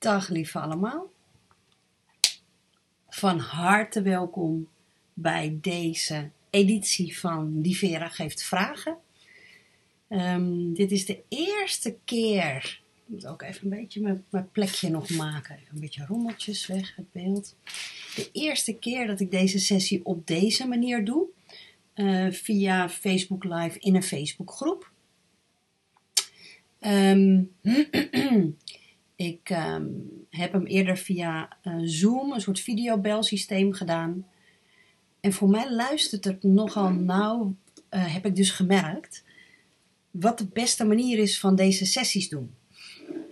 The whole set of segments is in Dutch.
Dag lieve allemaal. Van harte welkom bij deze editie van Die Vera geeft vragen. Ehm, dit is de eerste keer. Ik moet ook even een beetje mijn, mijn plekje nog maken. Even een beetje rommeltjes weg het beeld. De eerste keer dat ik deze sessie op deze manier doe. eh, via Facebook Live in een Facebookgroep. Ehm ik ehm, heb hem eerder via eh, Zoom, een soort videobelsysteem gedaan. En voor mij luistert het nogal nauw, eh, heb ik dus gemerkt, wat de beste manier is van deze sessies doen.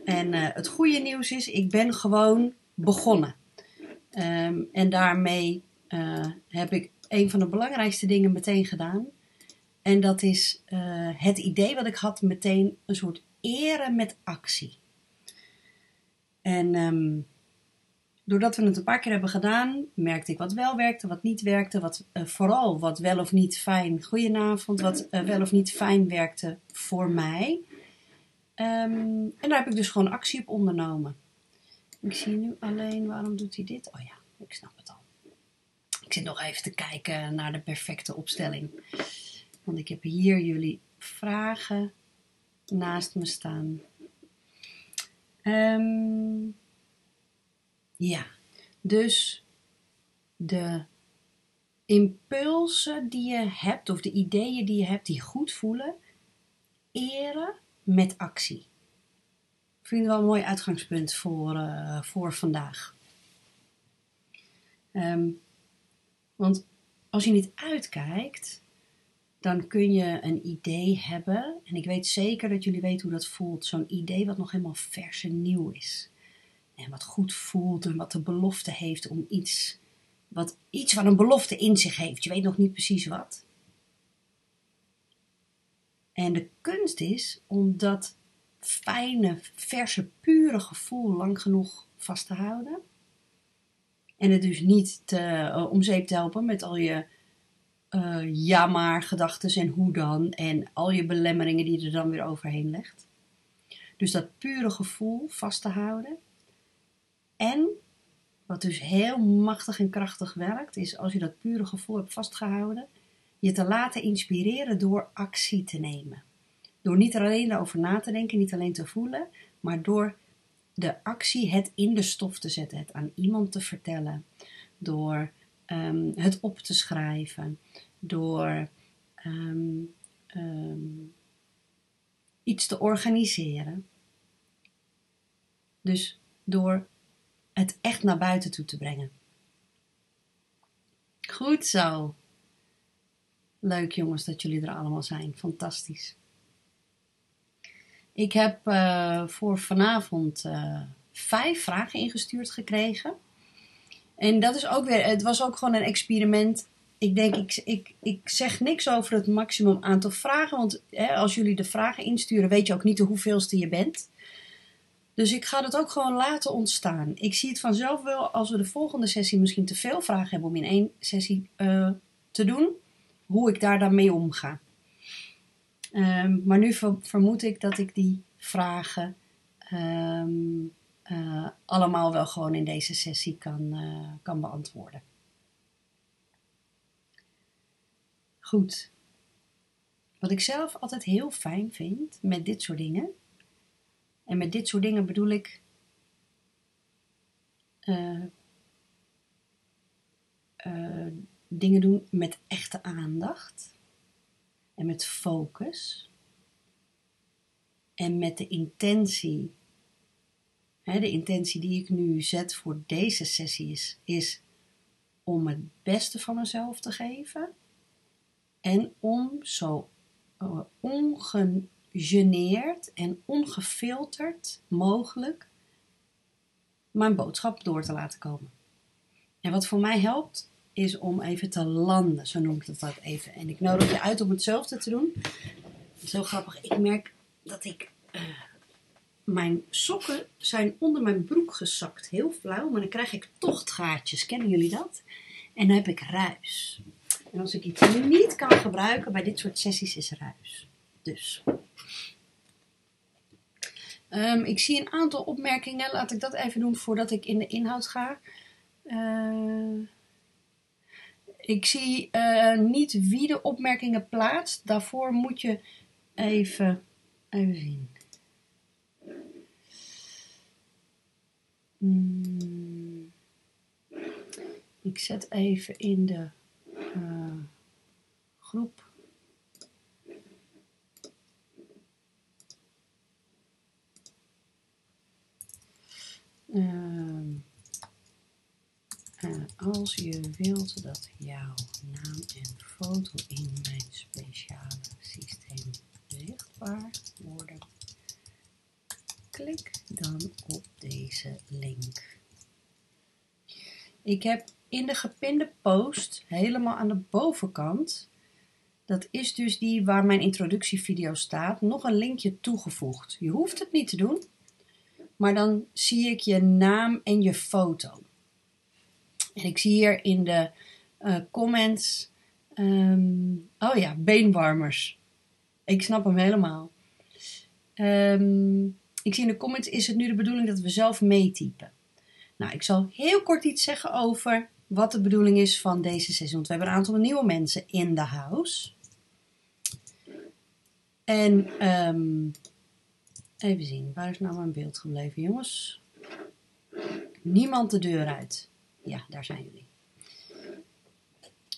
En eh, het goede nieuws is, ik ben gewoon begonnen. Ehm, en daarmee heb ik een van de belangrijkste dingen meteen gedaan. En dat is het idee wat ik had meteen een soort eren met actie. En ehm, doordat we het een paar keer hebben gedaan, merkte ik wat wel werkte, wat niet werkte. Wat, eh, vooral wat wel of niet fijn, goedenavond, wat eh, wel of niet fijn werkte voor mij. Ehm, en daar heb ik dus gewoon actie op ondernomen. Ik zie nu alleen, waarom doet hij dit? Oh ja, ik snap het al. Ik zit nog even te kijken naar de perfecte opstelling. Want ik heb hier jullie vragen naast me staan. Ehm, ja, dus de impulsen die je hebt, of de ideeën die je hebt die goed voelen, eren met actie. Vind het wel een mooi uitgangspunt voor, eh, voor vandaag. Ehm, want als je niet uitkijkt, dan kun je een idee hebben. En ik weet zeker dat jullie weten hoe dat voelt. Zo'n idee wat nog helemaal vers en nieuw is. En wat goed voelt en wat de belofte heeft om iets. Wat, iets wat een belofte in zich heeft. Je weet nog niet precies wat. En de kunst is om dat fijne, verse, pure gevoel lang genoeg vast te houden. En het dus niet te, uh, om zeep te helpen met al je uh, ja maar gedachten en hoe dan. En al je belemmeringen die je er dan weer overheen legt. Dus dat pure gevoel vast te houden. En wat dus heel machtig en krachtig werkt, is als je dat pure gevoel hebt vastgehouden, je te laten inspireren door actie te nemen. Door niet alleen erover na te denken, niet alleen te voelen, maar door de actie het in de stof te zetten, het aan iemand te vertellen, door um, het op te schrijven, door um, um, iets te organiseren. Dus door het echt naar buiten toe te brengen. Goed zo. Leuk jongens dat jullie er allemaal zijn. Fantastisch. Ik heb uh, voor vanavond uh, vijf vragen ingestuurd gekregen. En dat is ook weer, het was ook gewoon een experiment. Ik denk, ik, ik, ik zeg niks over het maximum aantal vragen. Want hè, als jullie de vragen insturen, weet je ook niet de hoeveelste je bent. Dus ik ga dat ook gewoon laten ontstaan. Ik zie het vanzelf wel als we de volgende sessie misschien te veel vragen hebben om in één sessie uh, te doen. Hoe ik daar dan mee omga. Um, maar nu ver, vermoed ik dat ik die vragen um, uh, allemaal wel gewoon in deze sessie kan, uh, kan beantwoorden. Goed. Wat ik zelf altijd heel fijn vind met dit soort dingen. En met dit soort dingen bedoel ik. Uh, dingen doen met echte aandacht. En met focus. En met de intentie de intentie die ik nu zet voor deze sessie is, is om het beste van mezelf te geven en om zo uh, ongegeneerd en ongefilterd mogelijk mijn boodschap door te laten komen. En wat voor mij helpt, is om even te landen, zo noem ik dat even. En ik nodig je uit om hetzelfde te doen. Zo grappig, ik merk dat ik mijn sokken zijn onder mijn broek gezakt. Heel flauw, maar dan krijg ik tochtgaatjes. Kennen jullie dat? En dan heb ik ruis. En als ik iets niet kan gebruiken bij dit soort sessies is ruis. Dus. Ehm, ik zie een aantal opmerkingen. Laat ik dat even doen voordat ik in de inhoud ga. Uh, ik zie uh, niet wie de opmerkingen plaatst. Daarvoor moet je even, even zien. Hmm. Ik zet even in de uh, groep. Uh, als je wilt dat jouw naam en foto in mijn speciale systeem zichtbaar worden, klik dan op deze link. Ik heb in de gepinde post helemaal aan de bovenkant, dat is dus die waar mijn introductievideo staat, nog een linkje toegevoegd. Je hoeft het niet te doen, maar dan zie ik je naam en je foto. En ik zie hier in de uh, comments, um, oh ja, beenwarmers. Ik snap hem helemaal. Um, ik zie in de comments, is het nu de bedoeling dat we zelf meetypen? Nou, ik zal heel kort iets zeggen over wat de bedoeling is van deze. Want we hebben een aantal nieuwe mensen in de house. En um, even zien, waar is nou mijn beeld gebleven, jongens? Niemand de deur uit. Ja, daar zijn jullie.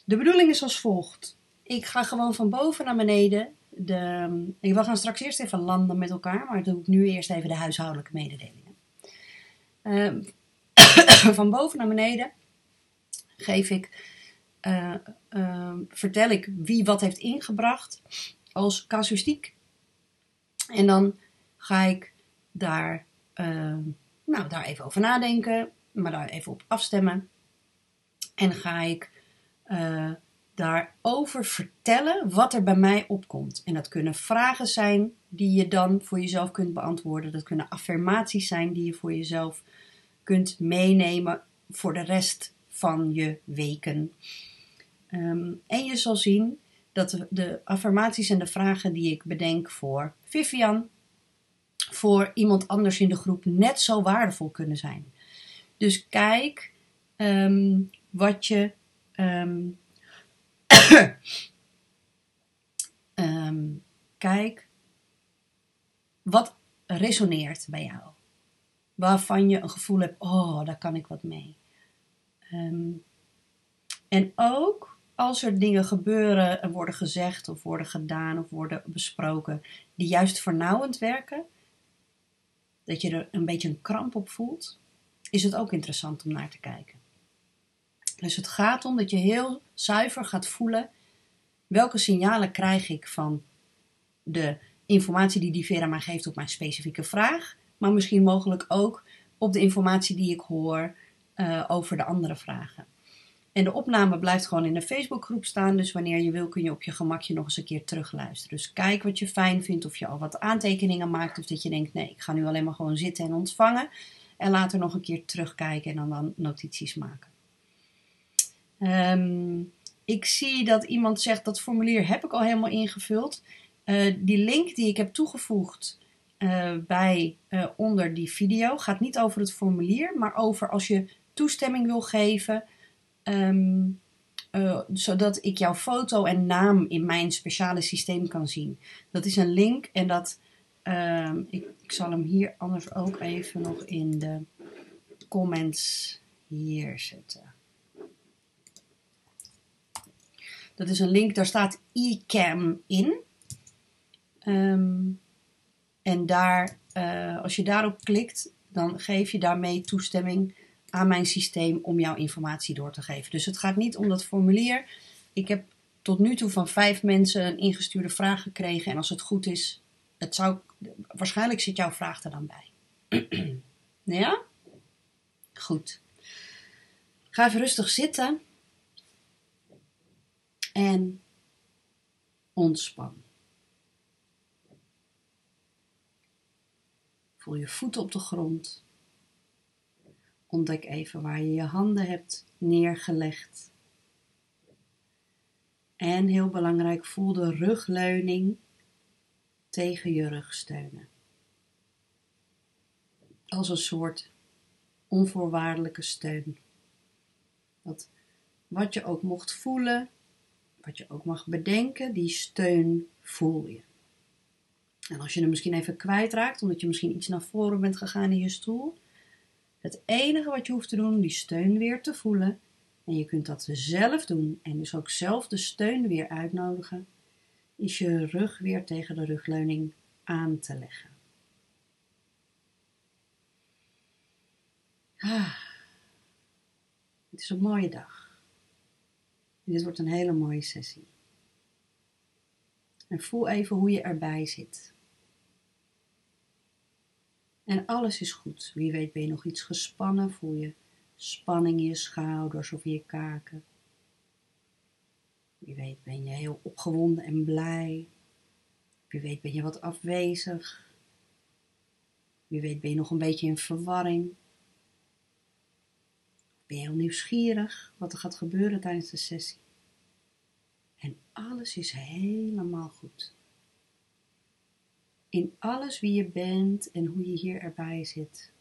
De bedoeling is als volgt. Ik ga gewoon van boven naar beneden. De, we gaan straks eerst even landen met elkaar, maar doe ik nu eerst even de huishoudelijke mededelingen. Uh, van boven naar beneden geef ik, uh, uh, vertel ik wie wat heeft ingebracht als casuïstiek. En dan ga ik daar, nou, daar even over nadenken maar daar even op afstemmen. En ga ik daarover vertellen wat er bij mij opkomt. En dat kunnen vragen zijn die je dan voor jezelf kunt beantwoorden. Dat kunnen affirmaties zijn die je voor jezelf kunt meenemen voor de rest van je weken. Um, en je zal zien dat de, de affirmaties en de vragen die ik bedenk voor Vivian, voor iemand anders in de groep net zo waardevol kunnen zijn. Dus kijk um, wat je. Um, um, kijk wat resoneert bij jou. Waarvan je een gevoel hebt, oh, daar kan ik wat mee. en ook als er dingen gebeuren en worden gezegd of worden gedaan of worden besproken die juist vernauwend werken, dat je er een beetje een kramp op voelt, is het ook interessant om naar te kijken. Dus het gaat om dat je heel zuiver gaat voelen welke signalen krijg ik van de informatie die die Vera mij geeft op mijn specifieke vraag, maar misschien mogelijk ook op de informatie die ik hoor uh, over de andere vragen. En de opname blijft gewoon in de Facebookgroep staan, dus wanneer je wil kun je op je gemakje nog eens een keer terugluisteren. Dus kijk wat je fijn vindt, of je al wat aantekeningen maakt, of dat je denkt, nee, ik ga nu alleen maar gewoon zitten en ontvangen. En later nog een keer terugkijken en dan, dan notities maken. Um, ik zie dat iemand zegt dat formulier heb ik al helemaal ingevuld. Uh, die link die ik heb toegevoegd uh, bij uh, onder die video gaat niet over het formulier, maar over als je toestemming wil geven, um, zodat ik jouw foto en naam in mijn speciale systeem kan zien. Dat is een link en dat Um, ik, ik, zal hem hier anders ook even nog in de comments hier zetten. Dat is een link, daar staat eCam in. Um, en daar, uh, als je daarop klikt, dan geef je daarmee toestemming aan mijn systeem om jouw informatie door te geven. Dus het gaat niet om dat formulier. Ik heb tot nu toe van vijf mensen een ingestuurde vraag gekregen. En als het goed is, het zou, waarschijnlijk zit jouw vraag er dan bij. ja? Goed. Ga even rustig zitten. En ontspan. Voel je voeten op de grond. Ontdek even waar je je handen hebt neergelegd. En heel belangrijk, voel de rugleuning tegen je rug steunen. als een soort onvoorwaardelijke steun. Dat wat je ook mocht voelen, wat je ook mag bedenken, die steun voel je. En als je hem misschien even kwijtraakt, omdat je misschien iets naar voren bent gegaan in je stoel, het enige wat je hoeft te doen, die steun weer te voelen. En je kunt dat zelf doen en dus ook zelf de steun weer uitnodigen, is je rug weer tegen de rugleuning aan te leggen. Ah, het is een mooie dag. Dit wordt een hele mooie sessie. En voel even hoe je erbij zit. En alles is goed. Wie weet ben je nog iets gespannen, voel je spanning in je schouders of in je kaken. Wie weet ben je heel opgewonden en blij. Wie weet ben je wat afwezig. Wie weet ben je nog een beetje in verwarring. Ben je heel nieuwsgierig wat er gaat gebeuren tijdens de sessie. En alles is helemaal goed. In alles wie je bent en hoe je hier erbij zit,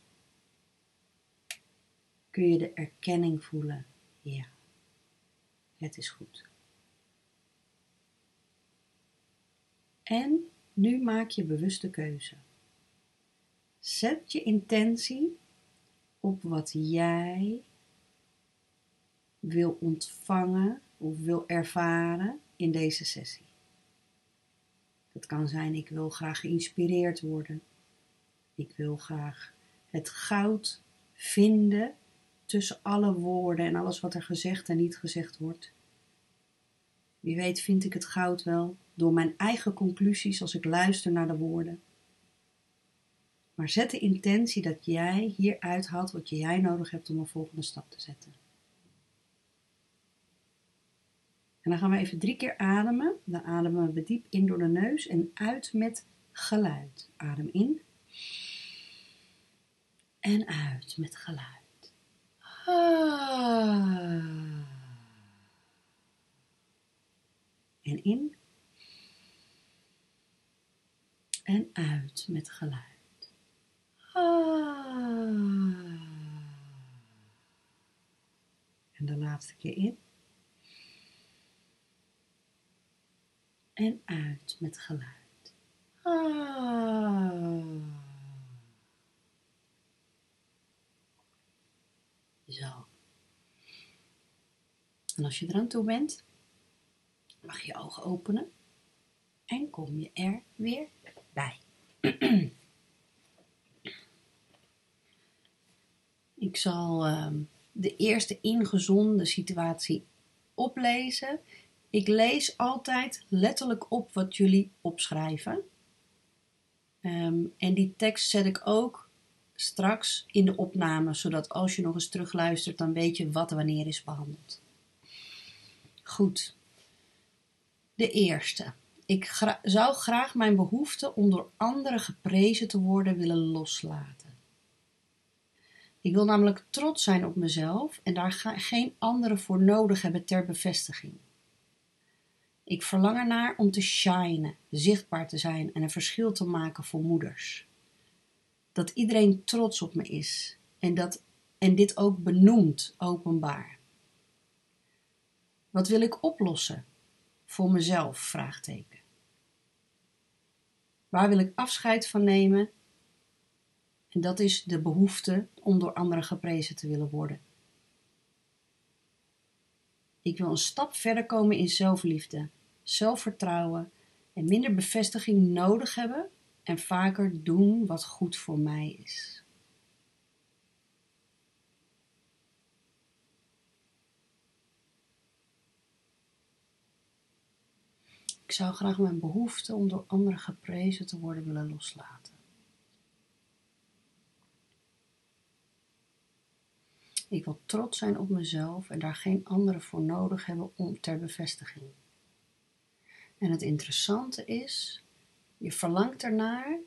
kun je de erkenning voelen. Ja, het is goed. En nu maak je bewuste keuze. Zet je intentie op wat jij wil ontvangen of wil ervaren in deze sessie. Het kan zijn, ik wil graag geïnspireerd worden. Ik wil graag het goud vinden tussen alle woorden en alles wat er gezegd en niet gezegd wordt. Wie weet vind ik het goud wel door mijn eigen conclusies als ik luister naar de woorden. Maar zet de intentie dat jij hier uithaalt wat jij nodig hebt om een volgende stap te zetten. En dan gaan we even drie keer ademen. Dan ademen we diep in door de neus en uit met geluid. Adem in. En uit met geluid. En in. En uit met geluid. En de laatste keer in. En uit met geluid. Ah. Zo. En als je er aan toe bent, mag je je ogen openen en kom je er weer bij. Ik zal uh, de eerste ingezonde situatie oplezen ik lees altijd letterlijk op wat jullie opschrijven. Ehm, en die tekst zet ik ook straks in de opname, zodat als je nog eens terugluistert, dan weet je wat wanneer is behandeld. Goed. De eerste. Ik zou graag mijn behoefte om door anderen geprezen te worden willen loslaten. Ik wil namelijk trots zijn op mezelf en daar geen anderen voor nodig hebben ter bevestiging. Ik verlang ernaar om te shinen, zichtbaar te zijn en een verschil te maken voor moeders. Dat iedereen trots op me is en, dat, en dit ook benoemt openbaar. Wat wil ik oplossen? Voor mezelf? Vraagteken. Waar wil ik afscheid van nemen? En dat is de behoefte om door anderen geprezen te willen worden. Ik wil een stap verder komen in zelfliefde zelfvertrouwen en minder bevestiging nodig hebben en vaker doen wat goed voor mij is. Ik zou graag mijn behoefte om door anderen geprezen te worden willen loslaten. Ik wil trots zijn op mezelf en daar geen anderen voor nodig hebben om ter bevestiging. En het interessante is, je verlangt ernaar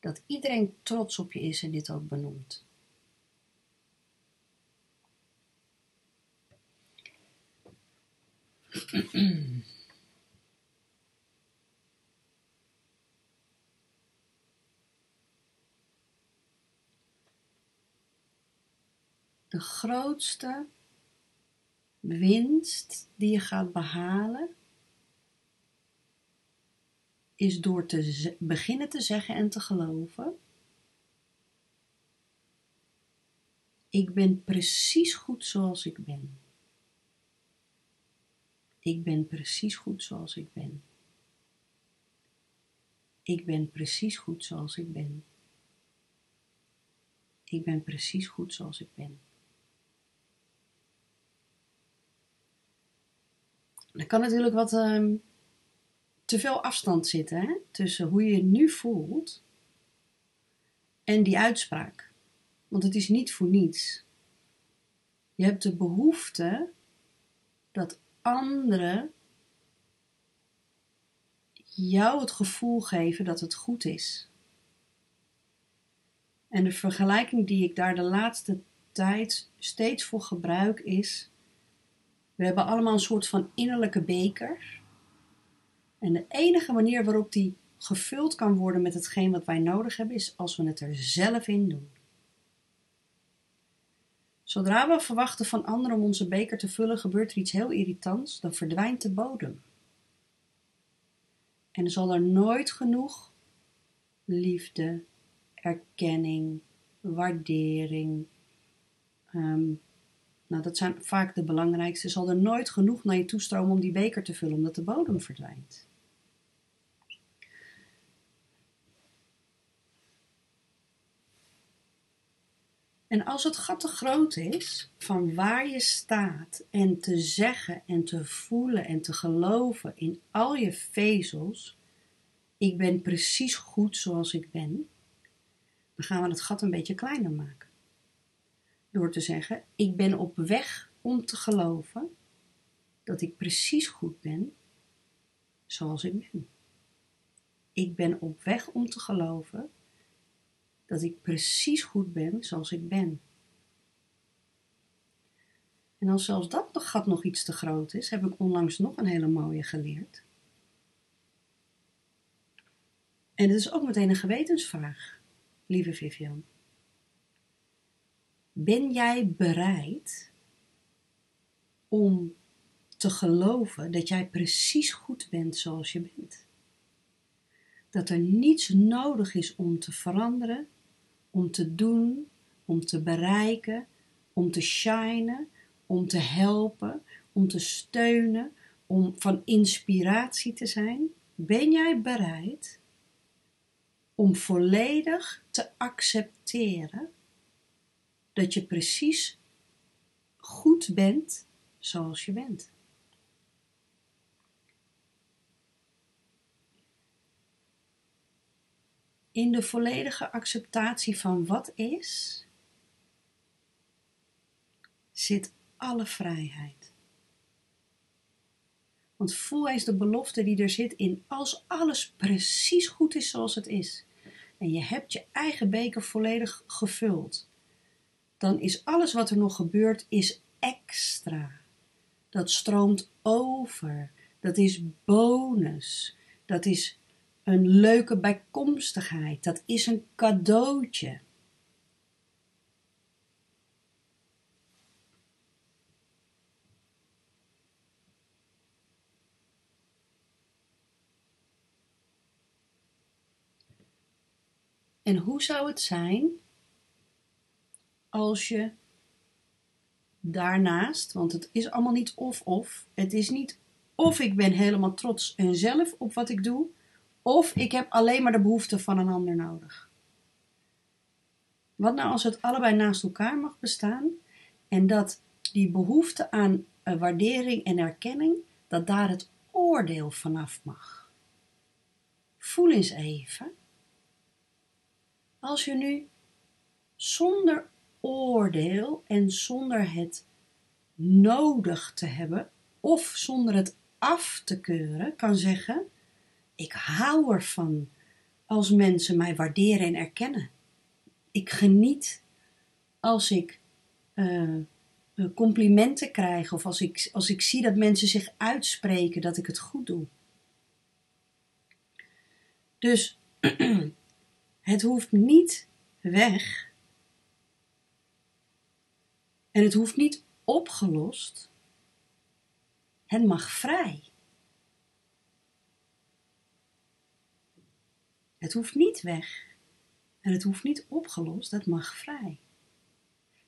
dat iedereen trots op je is en dit ook benoemt. de grootste winst die je gaat behalen is door te beginnen te zeggen en te geloven: Ik ben precies goed zoals ik ben. Ik ben precies goed zoals ik ben. Ik ben precies goed zoals ik ben. Ik ben precies goed zoals ik ben. Er kan natuurlijk wat uh, te veel afstand zitten hè? tussen hoe je je nu voelt en die uitspraak. Want het is niet voor niets. Je hebt de behoefte dat anderen jou het gevoel geven dat het goed is. En de vergelijking die ik daar de laatste tijd steeds voor gebruik is: we hebben allemaal een soort van innerlijke beker. En de enige manier waarop die gevuld kan worden met hetgeen wat wij nodig hebben, is als we het er zelf in doen. Zodra we verwachten van anderen om onze beker te vullen, gebeurt er iets heel irritants, dan verdwijnt de bodem. En er zal er nooit genoeg liefde, erkenning, waardering, ehm, nou dat zijn vaak de belangrijkste, zal er nooit genoeg naar je toestromen om die beker te vullen, omdat de bodem verdwijnt. En als het gat te groot is van waar je staat en te zeggen en te voelen en te geloven in al je vezels, ik ben precies goed zoals ik ben, dan gaan we het gat een beetje kleiner maken. Door te zeggen, ik ben op weg om te geloven dat ik precies goed ben zoals ik ben. Ik ben op weg om te geloven dat ik precies goed ben zoals ik ben. En als zelfs dat gat nog iets te groot is, heb ik onlangs nog een hele mooie geleerd. En het is ook meteen een gewetensvraag, lieve Vivian. Ben jij bereid om te geloven dat jij precies goed bent zoals je bent? Dat er niets nodig is om te veranderen, om te doen, om te bereiken, om te shinen, om te helpen, om te steunen, om van inspiratie te zijn? Ben jij bereid om volledig te accepteren dat je precies goed bent zoals je bent? in de volledige acceptatie van wat is, zit alle vrijheid. Want voel eens de belofte die er zit in als alles precies goed is zoals het is. En je hebt je eigen beker volledig gevuld. Dan is alles wat er nog gebeurt, is extra. Dat stroomt over. Dat is bonus. Dat is een leuke bijkomstigheid. Dat is een cadeautje. En hoe zou het zijn als je daarnaast, want het is allemaal niet of-of, het is niet of ik ben helemaal trots en zelf op wat ik doe, of ik heb alleen maar de behoefte van een ander nodig. Wat nou als het allebei naast elkaar mag bestaan en dat die behoefte aan uh, waardering en erkenning, dat daar het oordeel vanaf mag? Voel eens even. Als je nu zonder oordeel en zonder het nodig te hebben of zonder het af te keuren kan zeggen: ik hou ervan als mensen mij waarderen en erkennen. Ik geniet als ik uh, complimenten krijg of als ik, als ik zie dat mensen zich uitspreken dat ik het goed doe. Dus het hoeft niet weg. En het hoeft niet opgelost. Het mag vrij. Het hoeft niet weg. En het hoeft niet opgelost. Het mag vrij.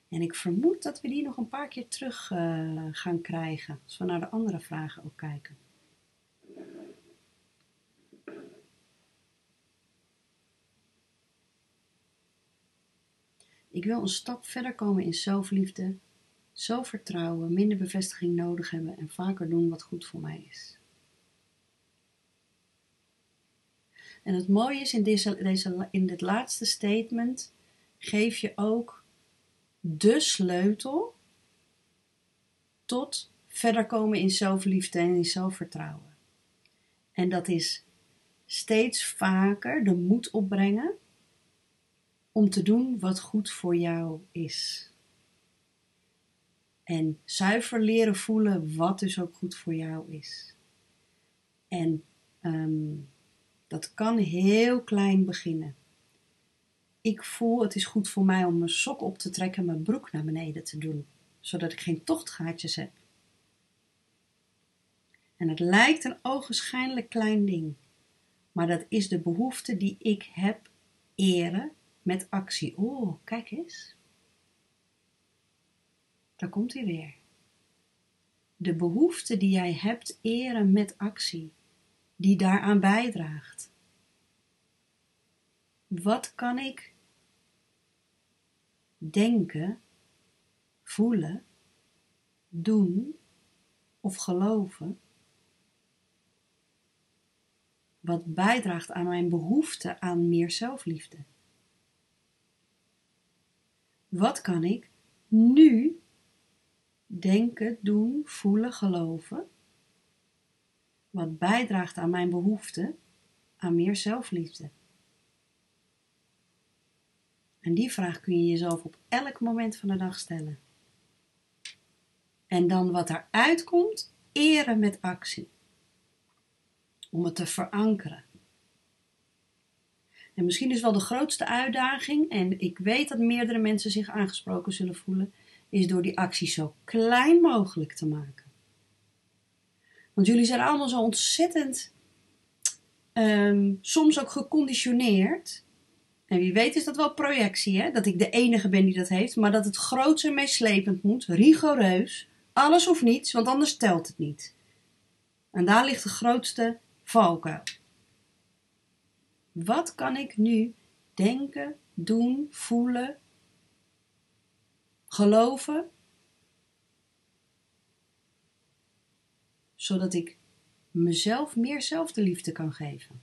En ik vermoed dat we die nog een paar keer terug uh, gaan krijgen. Als we naar de andere vragen ook kijken. Ik wil een stap verder komen in zelfliefde, zelfvertrouwen, minder bevestiging nodig hebben en vaker doen wat goed voor mij is. En het mooie is in, deze, deze, in dit laatste statement geef je ook de sleutel tot verder komen in zelfliefde en in zelfvertrouwen. En dat is steeds vaker de moed opbrengen om te doen wat goed voor jou is. En zuiver leren voelen wat dus ook goed voor jou is. En ehm, dat kan heel klein beginnen. Ik voel het is goed voor mij om mijn sok op te trekken en mijn broek naar beneden te doen, zodat ik geen tochtgaatjes heb. En het lijkt een ogenschijnlijk klein ding, maar dat is de behoefte die ik heb eren met actie. Oh, kijk eens. Daar komt hij weer. De behoefte die jij hebt eren met actie, die daaraan bijdraagt. Wat kan ik denken, voelen, doen of geloven? Wat bijdraagt aan mijn behoefte aan meer zelfliefde? Wat kan ik nu denken, doen, voelen, geloven? Wat bijdraagt aan mijn behoefte aan meer zelfliefde? En die vraag kun je jezelf op elk moment van de dag stellen. En dan wat eruit komt, eren met actie. Om het te verankeren. En misschien is wel de grootste uitdaging, en ik weet dat meerdere mensen zich aangesproken zullen voelen, is door die actie zo klein mogelijk te maken. Want jullie zijn allemaal zo ontzettend, um, soms ook geconditioneerd. En wie weet is dat wel projectie, hè? dat ik de enige ben die dat heeft, maar dat het groots en meeslepend moet, rigoureus, alles of niets, want anders telt het niet. En daar ligt de grootste valkuil. Wat kan ik nu denken, doen, voelen, geloven, zodat ik mezelf meer zelfde kan geven?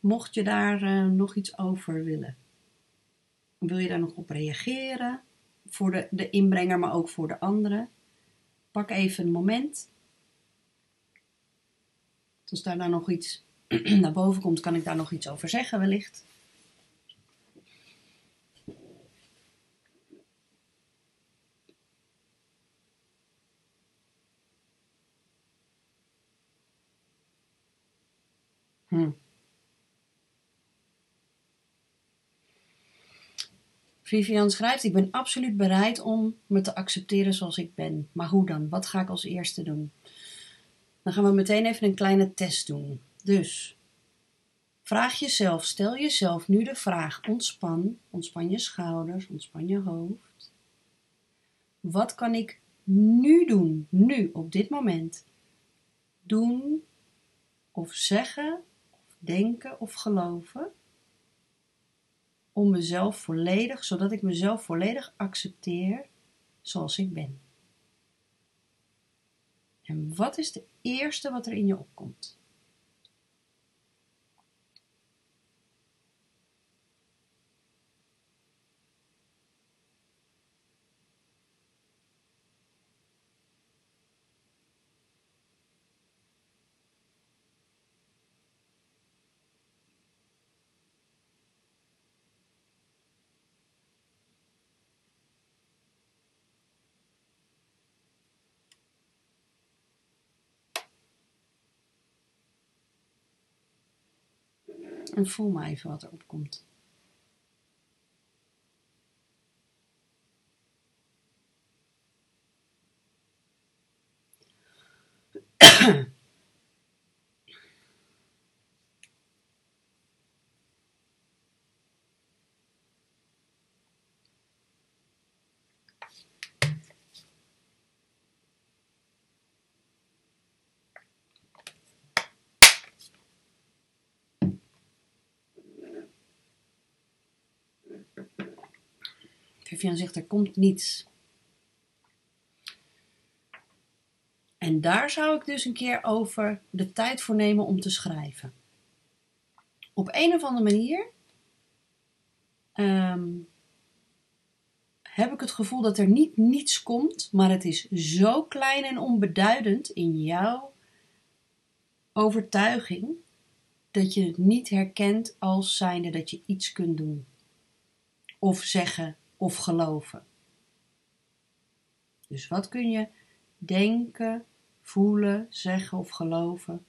Mocht je daar uh, nog iets over willen, wil je daar nog op reageren? Voor de, de inbrenger, maar ook voor de anderen. Pak even een moment. Als daar nou nog iets naar boven komt, kan ik daar nog iets over zeggen wellicht. Hm. Vivian schrijft: Ik ben absoluut bereid om me te accepteren zoals ik ben. Maar hoe dan? Wat ga ik als eerste doen? Dan gaan we meteen even een kleine test doen. Dus vraag jezelf, stel jezelf nu de vraag: ontspan, ontspan je schouders, ontspan je hoofd. Wat kan ik nu doen, nu op dit moment? Doen of zeggen, denken of geloven om mezelf volledig, zodat ik mezelf volledig accepteer zoals ik ben. En wat is de eerste wat er in je opkomt? En voel maar even wat er opkomt. Vivian zegt, er komt niets. En daar zou ik dus een keer over de tijd voor nemen om te schrijven. Op een of andere manier ehm, heb ik het gevoel dat er niet niets komt, maar het is zo klein en onbeduidend in jouw overtuiging dat je het niet herkent als zijnde dat je iets kunt doen. Of zeggen of geloven. Dus wat kun je denken, voelen, zeggen of geloven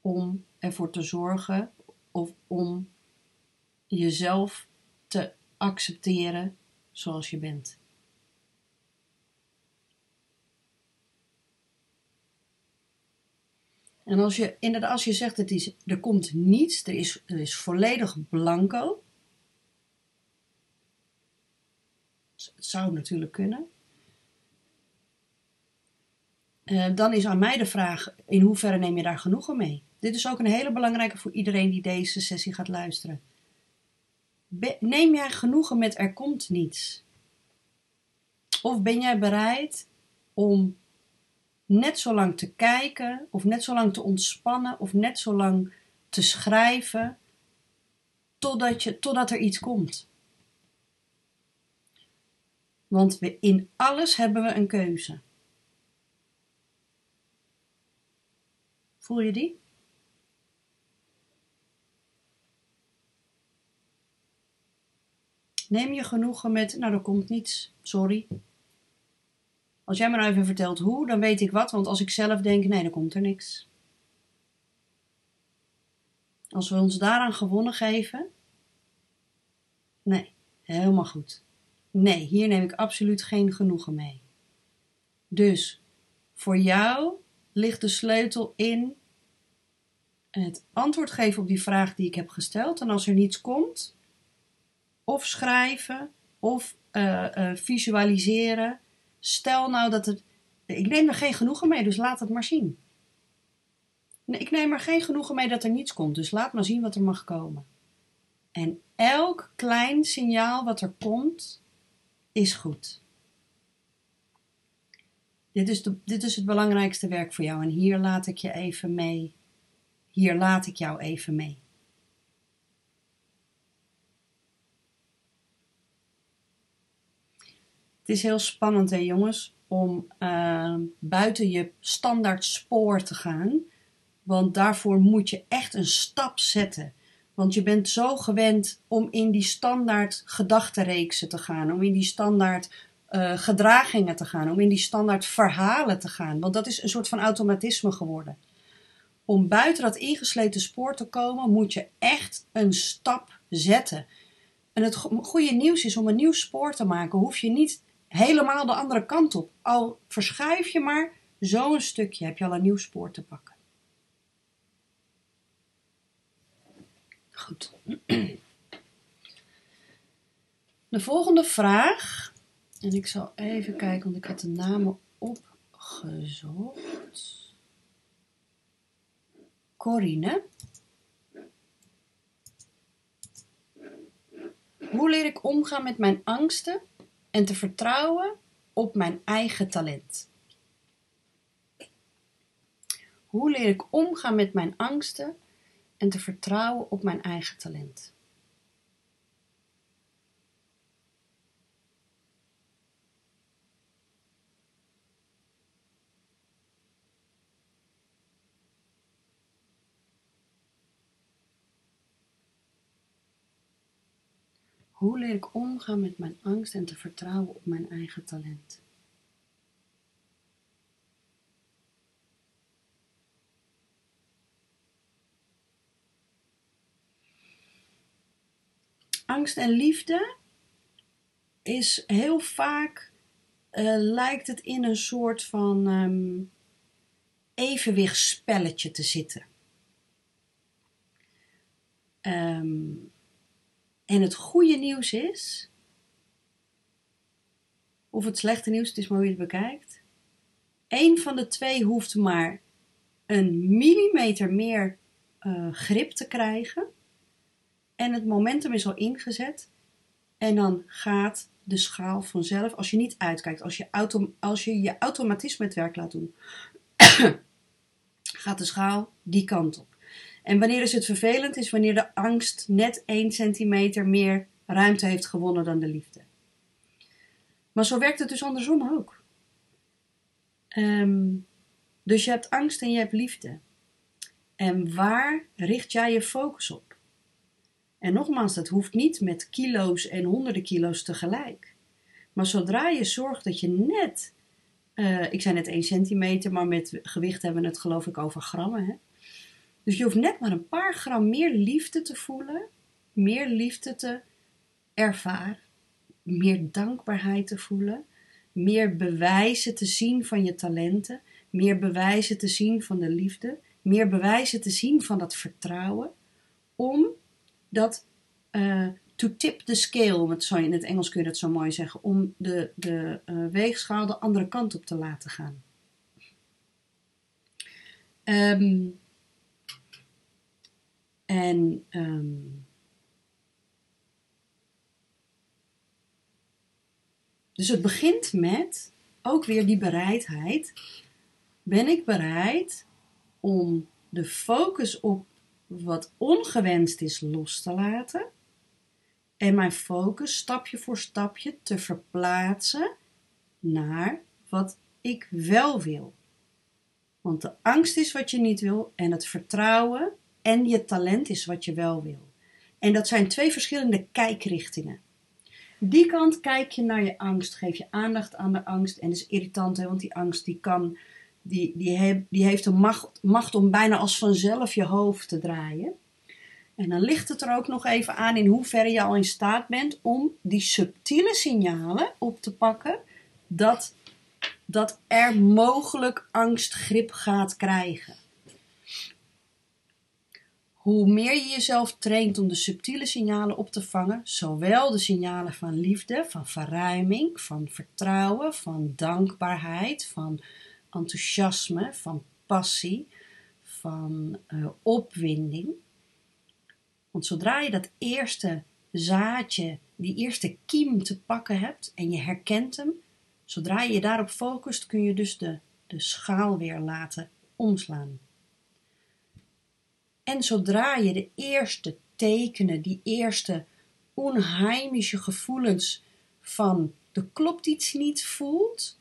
om ervoor te zorgen of om jezelf te accepteren zoals je bent. En als je, inderdaad, als je zegt, het is, er komt niets, er is, er is volledig blanco. Het zou natuurlijk kunnen. Uh, dan is aan mij de vraag: in hoeverre neem je daar genoegen mee? Dit is ook een hele belangrijke voor iedereen die deze sessie gaat luisteren. Neem jij genoegen met er komt niets? Of ben jij bereid om net zo lang te kijken, of net zo lang te ontspannen, of net zo lang te schrijven, totdat, je, totdat er iets komt? Want we, in alles hebben we een keuze. Voel je die? Neem je genoegen met, nou er komt niets, sorry. Als jij me nou even vertelt hoe, dan weet ik wat, want als ik zelf denk, nee, dan komt er niks. Als we ons daaraan gewonnen geven, nee, helemaal goed. Nee, hier neem ik absoluut geen genoegen mee. Dus voor jou ligt de sleutel in het antwoord geven op die vraag die ik heb gesteld. En als er niets komt, of schrijven of uh, uh, visualiseren. Stel nou dat het. Ik neem er geen genoegen mee, dus laat het maar zien. Nee, ik neem er geen genoegen mee dat er niets komt, dus laat maar zien wat er mag komen. En elk klein signaal wat er komt, is goed. Dit is, dit is het belangrijkste werk voor jou en hier laat ik je even mee. Hier laat ik jou even mee. Het is heel spannend, hè, jongens, om uh, buiten je standaard spoor te gaan. Want daarvoor moet je echt een stap zetten. Want je bent zo gewend om in die standaard gedachtenreeksen te gaan, om in die standaard uh, gedragingen te gaan, om in die standaard verhalen te gaan. Want dat is een soort van automatisme geworden. Om buiten dat ingesleten spoor te komen, moet je echt een stap zetten. En het goede nieuws is om een nieuw spoor te maken, hoef je niet helemaal de andere kant op. Al verschuif je maar zo'n stukje, heb je al een nieuw spoor te pakken. Goed. De volgende vraag. En ik zal even kijken, want ik had de namen opgezocht. Corine. Hoe leer ik omgaan met mijn angsten en te vertrouwen op mijn eigen talent? Hoe leer ik omgaan met mijn angsten en te vertrouwen op mijn eigen talent. Hoe leer ik omgaan met mijn angst en te vertrouwen op mijn eigen talent? Angst en liefde is heel vaak, uh, lijkt het in een soort van um, evenwichtspelletje te zitten. Um, en het goede nieuws is, of het slechte nieuws, het is maar hoe je het bekijkt. Eén van de twee hoeft maar een millimeter meer uh, grip te krijgen. En het momentum is al ingezet. En dan gaat de schaal vanzelf, als je niet uitkijkt, als je, auto, als je, je automatisme het werk laat doen, gaat de schaal die kant op. En wanneer is het vervelend? Is wanneer de angst net 1 centimeter meer ruimte heeft gewonnen dan de liefde. Maar zo werkt het dus andersom ook. Um, dus je hebt angst en je hebt liefde. En waar richt jij je focus op? En nogmaals, dat hoeft niet met kilo's en honderden kilo's tegelijk. Maar zodra je zorgt dat je net, uh, ik zei net 1 centimeter, maar met gewicht hebben we het geloof ik over grammen. Hè? Dus je hoeft net maar een paar gram meer liefde te voelen, meer liefde te ervaren, meer dankbaarheid te voelen, meer bewijzen te zien van je talenten, meer bewijzen te zien van de liefde, meer bewijzen te zien van dat vertrouwen, om dat uh, to tip the scale, zo, in het Engels kun je dat zo mooi zeggen, om de, de uh, weegschaal de andere kant op te laten gaan. Um, en um, dus het begint met ook weer die bereidheid. Ben ik bereid om de focus op wat ongewenst is los te laten en mijn focus stapje voor stapje te verplaatsen naar wat ik wel wil. Want de angst is wat je niet wil en het vertrouwen en je talent is wat je wel wil. En dat zijn twee verschillende kijkrichtingen. Die kant kijk je naar je angst, geef je aandacht aan de angst. En is irritant, hè, want die angst die kan, die, die, die heeft de macht, macht om bijna als vanzelf je hoofd te draaien. En dan ligt het er ook nog even aan in hoeverre je al in staat bent om die subtiele signalen op te pakken dat, dat er mogelijk angstgrip gaat krijgen hoe meer je jezelf traint om de subtiele signalen op te vangen, zowel de signalen van liefde, van verruiming, van vertrouwen, van dankbaarheid, van enthousiasme, van passie, van uh, opwinding. Want zodra je dat eerste zaadje, die eerste kiem te pakken hebt en je herkent hem, zodra je je daarop focust, kun je dus de, de schaal weer laten omslaan. En zodra je de eerste tekenen, die eerste onheimische gevoelens van er klopt iets niet voelt,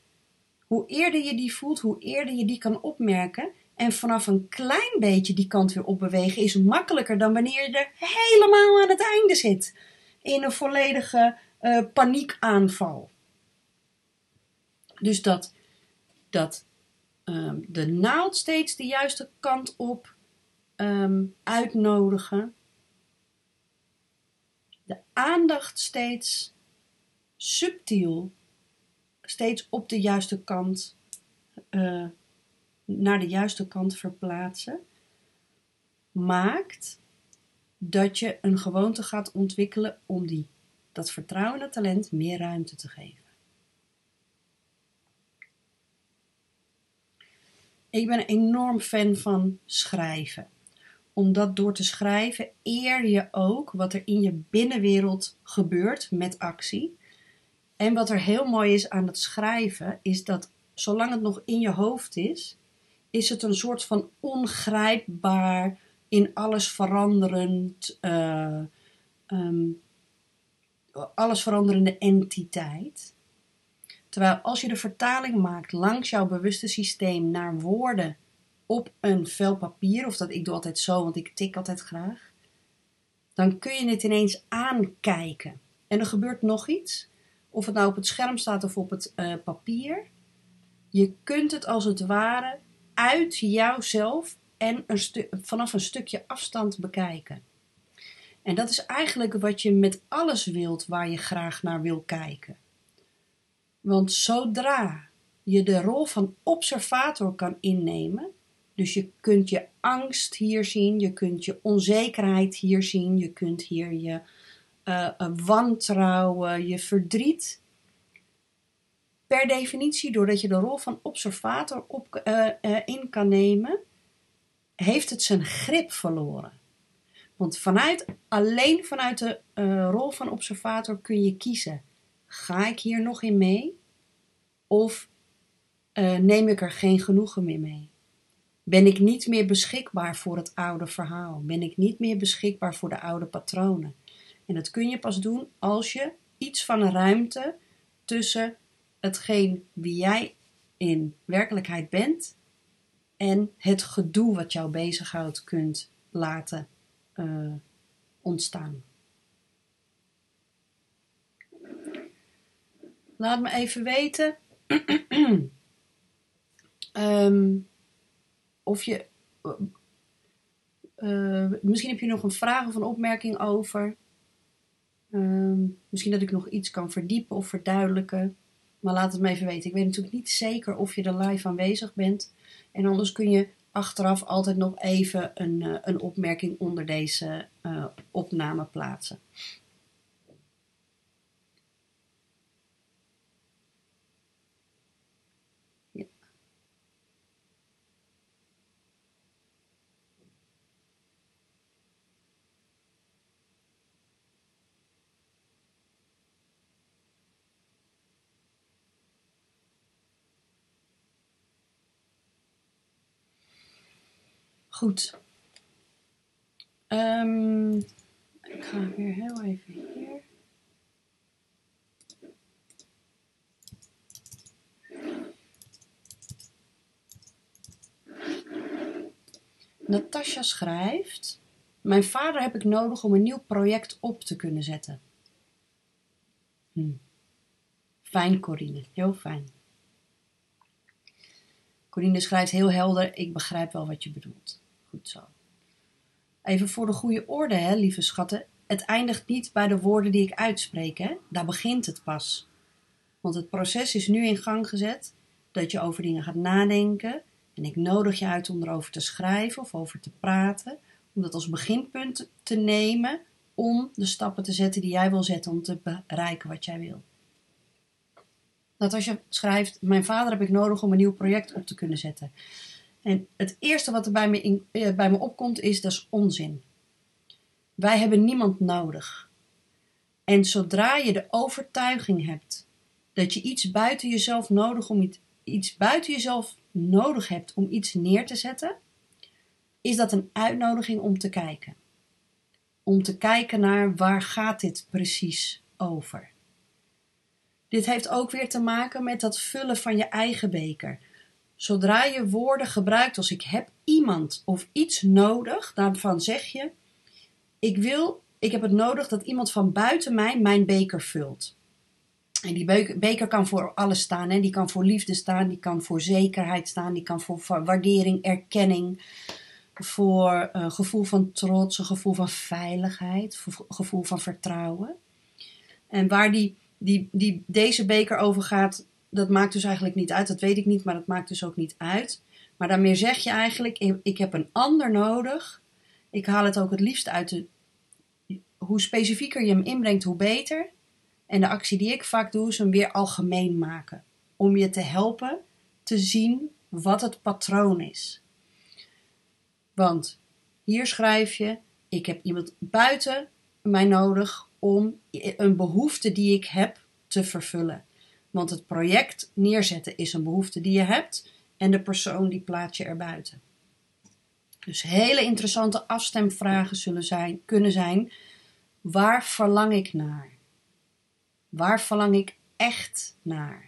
hoe eerder je die voelt, hoe eerder je die kan opmerken. En vanaf een klein beetje die kant weer opbewegen is makkelijker dan wanneer je er helemaal aan het einde zit. In een volledige uh, paniekaanval. Dus dat, dat uh, de naald steeds de juiste kant op um, uitnodigen. De aandacht steeds subtiel, steeds op de juiste kant, uh, naar de juiste kant verplaatsen, maakt dat je een gewoonte gaat ontwikkelen om die, dat vertrouwen en talent meer ruimte te geven. Ik ben een enorm fan van schrijven omdat door te schrijven eer je ook wat er in je binnenwereld gebeurt met actie. En wat er heel mooi is aan het schrijven, is dat zolang het nog in je hoofd is, is het een soort van ongrijpbaar, in alles veranderend, uh, um, alles veranderende entiteit. Terwijl als je de vertaling maakt langs jouw bewuste systeem naar woorden op een vel papier, of dat ik doe altijd zo, want ik tik altijd graag, dan kun je het ineens aankijken. En er gebeurt nog iets, of het nou op het scherm staat of op het uh, papier. Je kunt het als het ware uit jouzelf en een vanaf een stukje afstand bekijken. En dat is eigenlijk wat je met alles wilt waar je graag naar wil kijken. Want zodra je de rol van observator kan innemen, dus je kunt je angst hier zien, je kunt je onzekerheid hier zien, je kunt hier je uh, wantrouwen, je verdriet. Per definitie, doordat je de rol van observator op, uh, uh, in kan nemen, heeft het zijn grip verloren. Want vanuit, alleen vanuit de rol van observator kun je kiezen: ga ik hier nog in mee? Of neem ik er geen genoegen meer mee? Ben ik niet meer beschikbaar voor het oude verhaal? Ben ik niet meer beschikbaar voor de oude patronen? En dat kun je pas doen als je iets van ruimte tussen hetgeen wie jij in werkelijkheid bent en het gedoe wat jou bezighoudt kunt laten uh, ontstaan. Laat me even weten um, of je. Uh, misschien heb je nog een vraag of een opmerking over. Ehm, misschien dat ik nog iets kan verdiepen of verduidelijken. Maar laat het me even weten. Ik weet natuurlijk niet zeker of je er live aanwezig bent. En anders kun je achteraf altijd nog even een, uh, een opmerking onder deze uh, opname plaatsen. Goed. Um, ik ga weer heel even hier. Natasja schrijft: Mijn vader heb ik nodig om een nieuw project op te kunnen zetten. Hm. Fijn, Corine, heel fijn. Corine schrijft heel helder: Ik begrijp wel wat je bedoelt. Goed zo. Even voor de goede orde, hè, lieve schatten. Het eindigt niet bij de woorden die ik uitspreek, hè. Daar begint het pas. Want het proces is nu in gang gezet dat je over dingen gaat nadenken. En ik nodig je uit om erover te schrijven of over te praten. Om dat als beginpunt te nemen om de stappen te zetten die jij wil zetten om te bereiken wat jij wil. Dat als je schrijft, mijn vader heb ik nodig om een nieuw project op te kunnen zetten. En het eerste wat er bij me, in, eh, bij me opkomt is, dat is onzin. Wij hebben niemand nodig. En zodra je de overtuiging hebt dat je iets buiten jezelf nodig om iets, iets buiten jezelf nodig hebt om iets neer te zetten, is dat een uitnodiging om te kijken. Om te kijken naar waar gaat dit precies over. Dit heeft ook weer te maken met dat vullen van je eigen beker. Zodra je woorden gebruikt als ik heb iemand of iets nodig, daarvan zeg je: ik wil, ik heb het nodig dat iemand van buiten mij mijn beker vult. En die beker kan voor alles staan. Hè? Die kan voor liefde staan, die kan voor zekerheid staan, die kan voor waardering, erkenning, voor een gevoel van trots, een gevoel van veiligheid, een gevoel van vertrouwen. En waar die, die, die, deze beker over gaat, dat maakt dus eigenlijk niet uit. Dat weet ik niet, maar dat maakt dus ook niet uit. Maar daarmee zeg je eigenlijk: ik heb een ander nodig. Ik haal het ook het liefst uit de. Hoe specifieker je hem inbrengt, hoe beter. En de actie die ik vaak doe, is hem weer algemeen maken. Om je te helpen te zien wat het patroon is. Want hier schrijf je: ik heb iemand buiten mij nodig om een behoefte die ik heb te vervullen. Want het project neerzetten is een behoefte die je hebt en de persoon die plaats je erbuiten. Dus hele interessante afstemvragen zullen zijn, kunnen zijn: waar verlang ik naar? Waar verlang ik echt naar?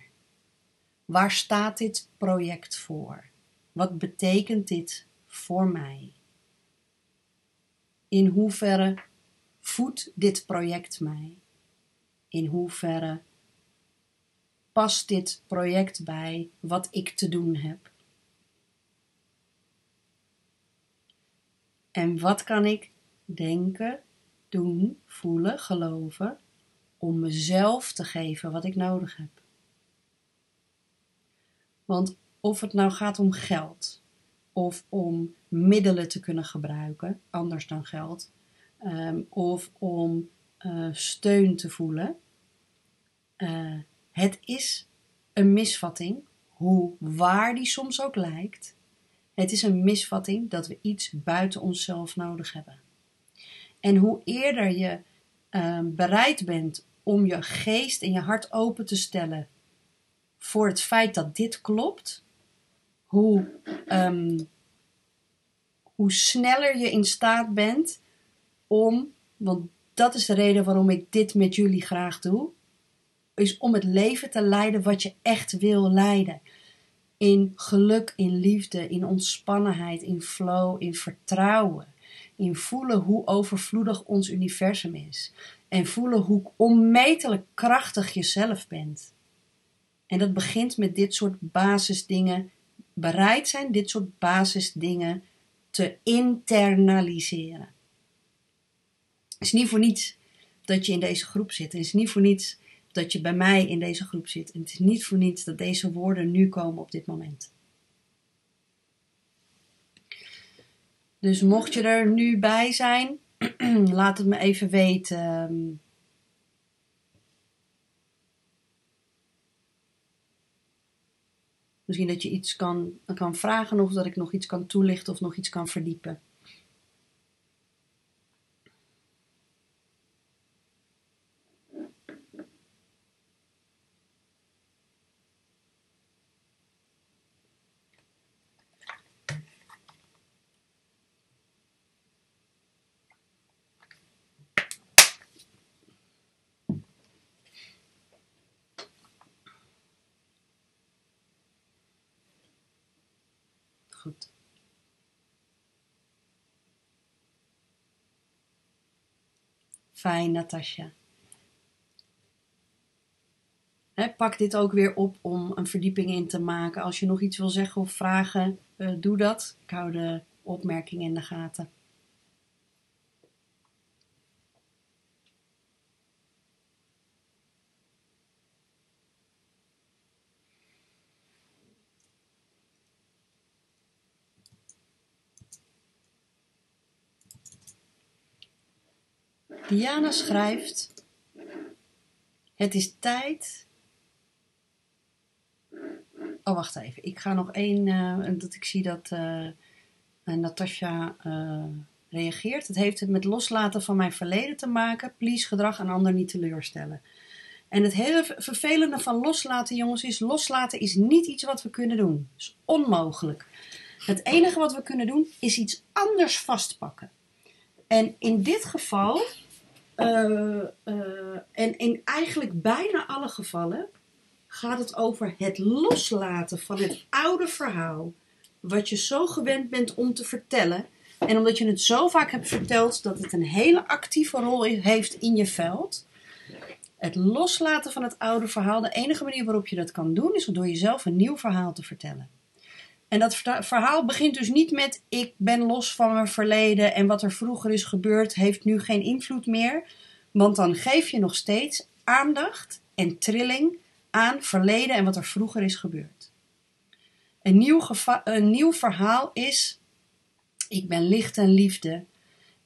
Waar staat dit project voor? Wat betekent dit voor mij? In hoeverre voedt dit project mij? In hoeverre past dit project bij wat ik te doen heb? En wat kan ik denken, doen, voelen, geloven om mezelf te geven wat ik nodig heb. Want of het nou gaat om geld of om middelen te kunnen gebruiken, anders dan geld, um, of om uh, steun te voelen, uh, het is een misvatting, hoe waar die soms ook lijkt. Het is een misvatting dat we iets buiten onszelf nodig hebben. En hoe eerder je uh, bereid bent om je geest en je hart open te stellen voor het feit dat dit klopt, hoe, um, hoe sneller je in staat bent om, want dat is de reden waarom ik dit met jullie graag doe, is om het leven te leiden wat je echt wil leiden. In geluk, in liefde, in ontspannenheid, in flow, in vertrouwen. In voelen hoe overvloedig ons universum is. En voelen hoe onmetelijk krachtig je zelf bent. En dat begint met dit soort basisdingen. Bereid zijn dit soort basisdingen te internaliseren. Het is niet voor niets dat je in deze groep zit. Het is niet voor niets dat je bij mij in deze groep zit. En het is niet voor niets dat deze woorden nu komen op dit moment. Dus mocht je er nu bij zijn, laat het me even weten. Misschien dat je iets kan, kan vragen of dat ik nog iets kan toelichten of nog iets kan verdiepen. Goed. Fijn, Natasja. pak dit ook weer op om een verdieping in te maken. Als je nog iets wil zeggen of vragen, uh, doe dat. Ik hou de opmerking in de gaten. Diana schrijft: Het is tijd. Oh, wacht even. Ik ga nog één. Uh, dat ik zie dat uh, Natasja reageert. Het heeft het met loslaten van mijn verleden te maken. Please gedrag een ander niet teleurstellen. En het hele vervelende van loslaten, jongens, is: loslaten is niet iets wat we kunnen doen. Het is onmogelijk. Het enige wat we kunnen doen is iets anders vastpakken. En in dit geval uh, uh, en in eigenlijk bijna alle gevallen gaat het over het loslaten van het oude verhaal. Wat je zo gewend bent om te vertellen. En omdat je het zo vaak hebt verteld dat het een hele actieve rol heeft in je veld. Het loslaten van het oude verhaal. De enige manier waarop je dat kan doen is door jezelf een nieuw verhaal te vertellen. En dat verhaal begint dus niet met ik ben los van mijn verleden en wat er vroeger is gebeurd heeft nu geen invloed meer. Want dan geef je nog steeds aandacht en trilling aan verleden en wat er vroeger is gebeurd. Een nieuw, een nieuw verhaal is ik ben licht en liefde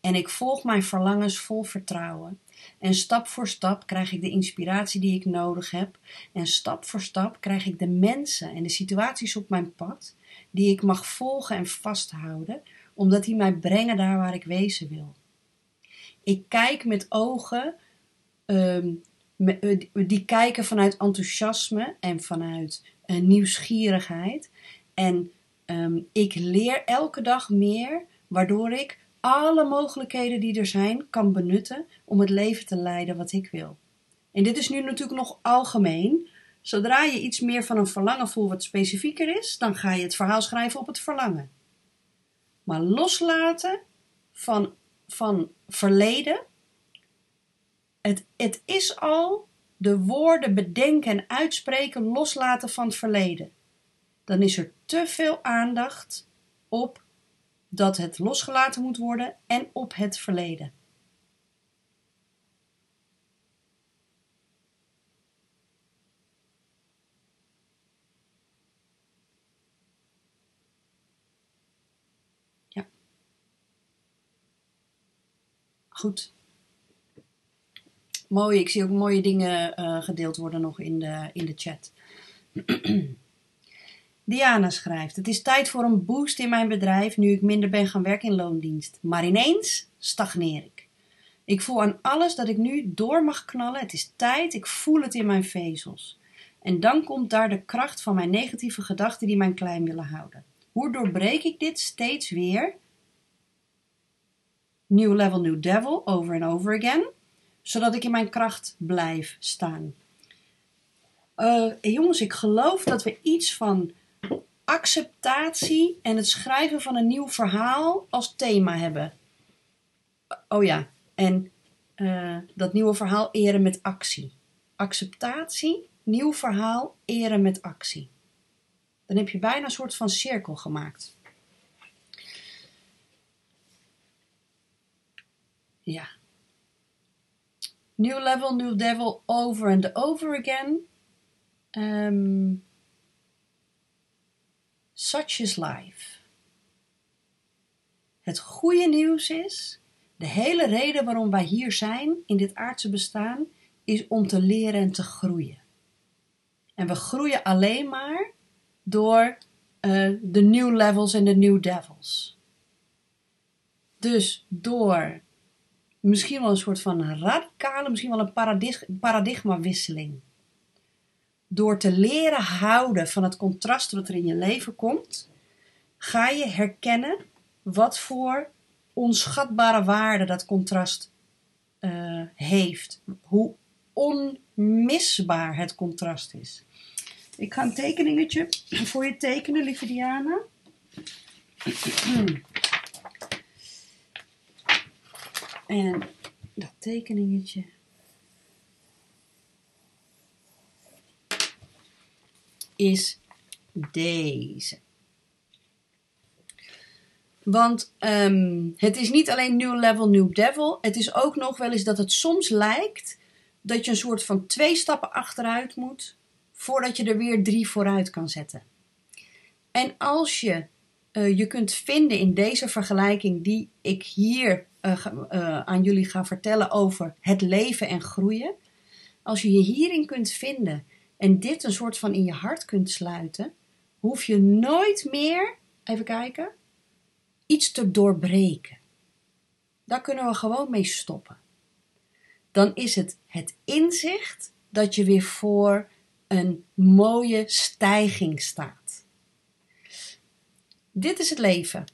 en ik volg mijn verlangens vol vertrouwen. En stap voor stap krijg ik de inspiratie die ik nodig heb. En stap voor stap krijg ik de mensen en de situaties op mijn pad die ik mag volgen en vasthouden, omdat die mij brengen daar waar ik wezen wil. Ik kijk met ogen ehm, eh, die kijken vanuit enthousiasme en vanuit uh, nieuwsgierigheid. En ehm, ik leer elke dag meer, waardoor ik alle mogelijkheden die er zijn kan benutten om het leven te leiden wat ik wil. En dit is nu natuurlijk nog algemeen, Zodra je iets meer van een verlangen voelt wat specifieker is, dan ga je het verhaal schrijven op het verlangen. Maar loslaten van, van verleden, het, het is al de woorden bedenken en uitspreken loslaten van het verleden. Dan is er te veel aandacht op dat het losgelaten moet worden en op het verleden. Mooi, ik zie ook mooie dingen uh, gedeeld worden nog in de, in de chat. Diana schrijft: Het is tijd voor een boost in mijn bedrijf nu ik minder ben gaan werken in loondienst. Maar ineens stagneer ik. Ik voel aan alles dat ik nu door mag knallen. Het is tijd, ik voel het in mijn vezels. En dan komt daar de kracht van mijn negatieve gedachten die mij klein willen houden. Hoe doorbreek ik dit steeds weer? New level, new devil, over and over again. Zodat ik in mijn kracht blijf staan. Uh, jongens, ik geloof dat we iets van acceptatie en het schrijven van een nieuw verhaal als thema hebben. Oh ja, en uh, dat nieuwe verhaal eren met actie. Acceptatie, nieuw verhaal, eren met actie. Dan heb je bijna een soort van cirkel gemaakt. Ja. New level, new devil, over and over again. Um, such is life. Het goede nieuws is, de hele reden waarom wij hier zijn in dit aardse bestaan, is om te leren en te groeien. En we groeien alleen maar door uh, de new levels en de new devils. Dus door misschien wel een soort van radicale, misschien wel een paradigmawisseling. Door te leren houden van het contrast wat er in je leven komt, ga je herkennen wat voor onschatbare waarde dat contrast uh, heeft. Hoe onmisbaar het contrast is. Ik ga een tekeningetje voor je tekenen, lieve Diana. En dat tekeningetje. Is deze. Want um, het is niet alleen New Level, New Devil. Het is ook nog wel eens dat het soms lijkt dat je een soort van twee stappen achteruit moet voordat je er weer drie vooruit kan zetten. En als je uh, je kunt vinden in deze vergelijking die ik hier uh, uh, aan jullie ga vertellen over het leven en groeien. Als je je hierin kunt vinden en dit een soort van in je hart kunt sluiten, hoef je nooit meer, even kijken, iets te doorbreken. Daar kunnen we gewoon mee stoppen. Dan is het het inzicht dat je weer voor een mooie stijging staat. Dit is het leven.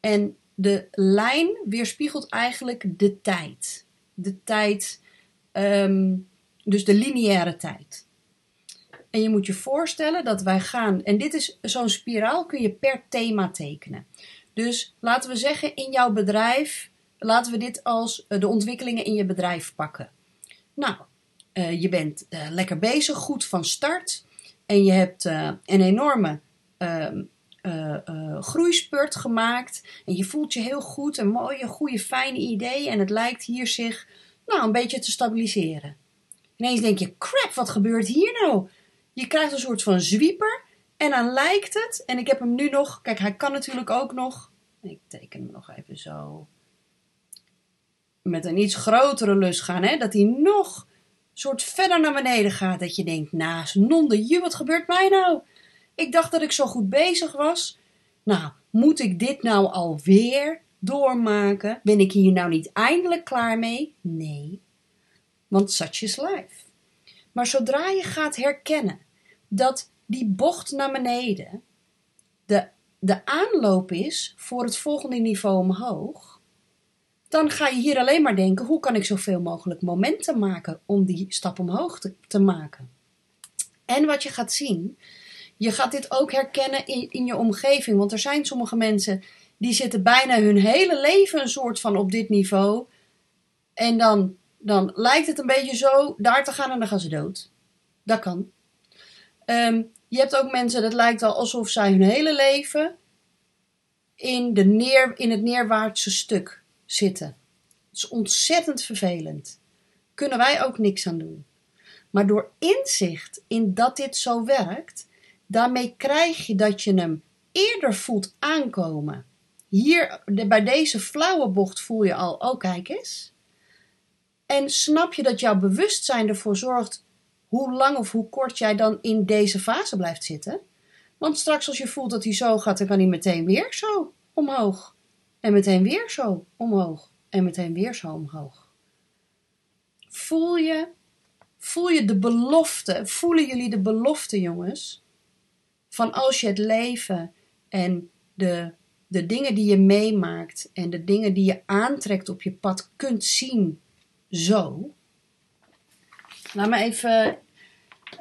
En de lijn weerspiegelt eigenlijk de tijd. De tijd, um, dus de lineaire tijd. En je moet je voorstellen dat wij gaan, en dit is zo'n spiraal kun je per thema tekenen. Dus laten we zeggen in jouw bedrijf, laten we dit als eh, de ontwikkelingen in je bedrijf pakken. Nou, uh, je bent uh, lekker bezig, goed van start. En je hebt een enorme ehm, groeispurt gemaakt. En je voelt je heel goed, een mooie, goede, fijne idee. En het lijkt hier zich nou, een beetje te stabiliseren. Ineens denk je, crap, wat gebeurt hier nou? Je krijgt een soort van zwieper. En dan lijkt het, en ik heb hem nu nog, kijk, hij kan natuurlijk ook nog. Ik teken hem nog even zo. Met een iets grotere lus gaan, hè? Dat hij nog soort verder naar beneden gaat. Dat je denkt, naast nonde je, wat gebeurt mij nou? Ik dacht dat ik zo goed bezig was. Nou, moet ik dit nou alweer doormaken? Ben ik hier nou niet eindelijk klaar mee? Nee, want such is life. Maar zodra je gaat herkennen dat die bocht naar beneden de, de aanloop is voor het volgende niveau omhoog, dan ga je hier alleen maar denken: hoe kan ik zoveel mogelijk momenten maken om die stap omhoog te, te maken? En wat je gaat zien, je gaat dit ook herkennen in, in je omgeving. Want er zijn sommige mensen die zitten bijna hun hele leven een soort van op dit niveau. En dan, dan lijkt het een beetje zo daar te gaan en dan gaan ze dood. Dat kan. Um, je hebt ook mensen, dat lijkt al alsof zij hun hele leven in, de neer, in het neerwaartse stuk zitten. Het is ontzettend vervelend. Kunnen wij ook niks aan doen. Maar door inzicht in dat dit zo werkt, daarmee krijg je dat je hem eerder voelt aankomen. hier bij deze flauwe bocht voel je al, oh kijk eens. En snap je dat jouw bewustzijn ervoor zorgt hoe lang of hoe kort jij dan in deze fase blijft zitten? Want straks als je voelt dat hij zo gaat, dan kan hij meteen weer zo omhoog. En meteen weer zo omhoog. En meteen weer zo omhoog. Voel je, voel je de belofte, voelen jullie de belofte jongens? Van als je het leven en de, de dingen die je meemaakt en de dingen die je aantrekt op je pad kunt zien zo. Laat me even,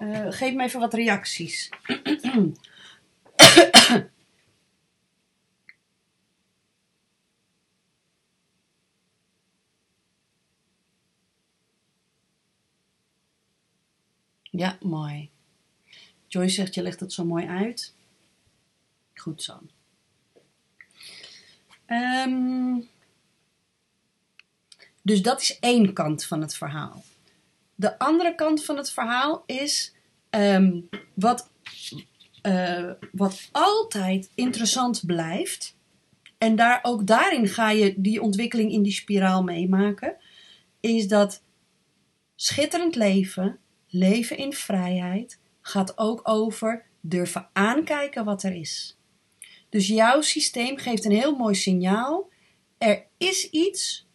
uh, geef me even wat reacties. Ja, mooi. Joyce zegt, je legt het zo mooi uit. Goed zo. Um, dus dat is één kant van het verhaal. De andere kant van het verhaal is um, wat, uh, wat altijd interessant blijft. En daar, ook daarin ga je die ontwikkeling in die spiraal meemaken. Is dat schitterend leven, leven in vrijheid, gaat ook over durven aankijken wat er is. Dus jouw systeem geeft een heel mooi signaal. Er is iets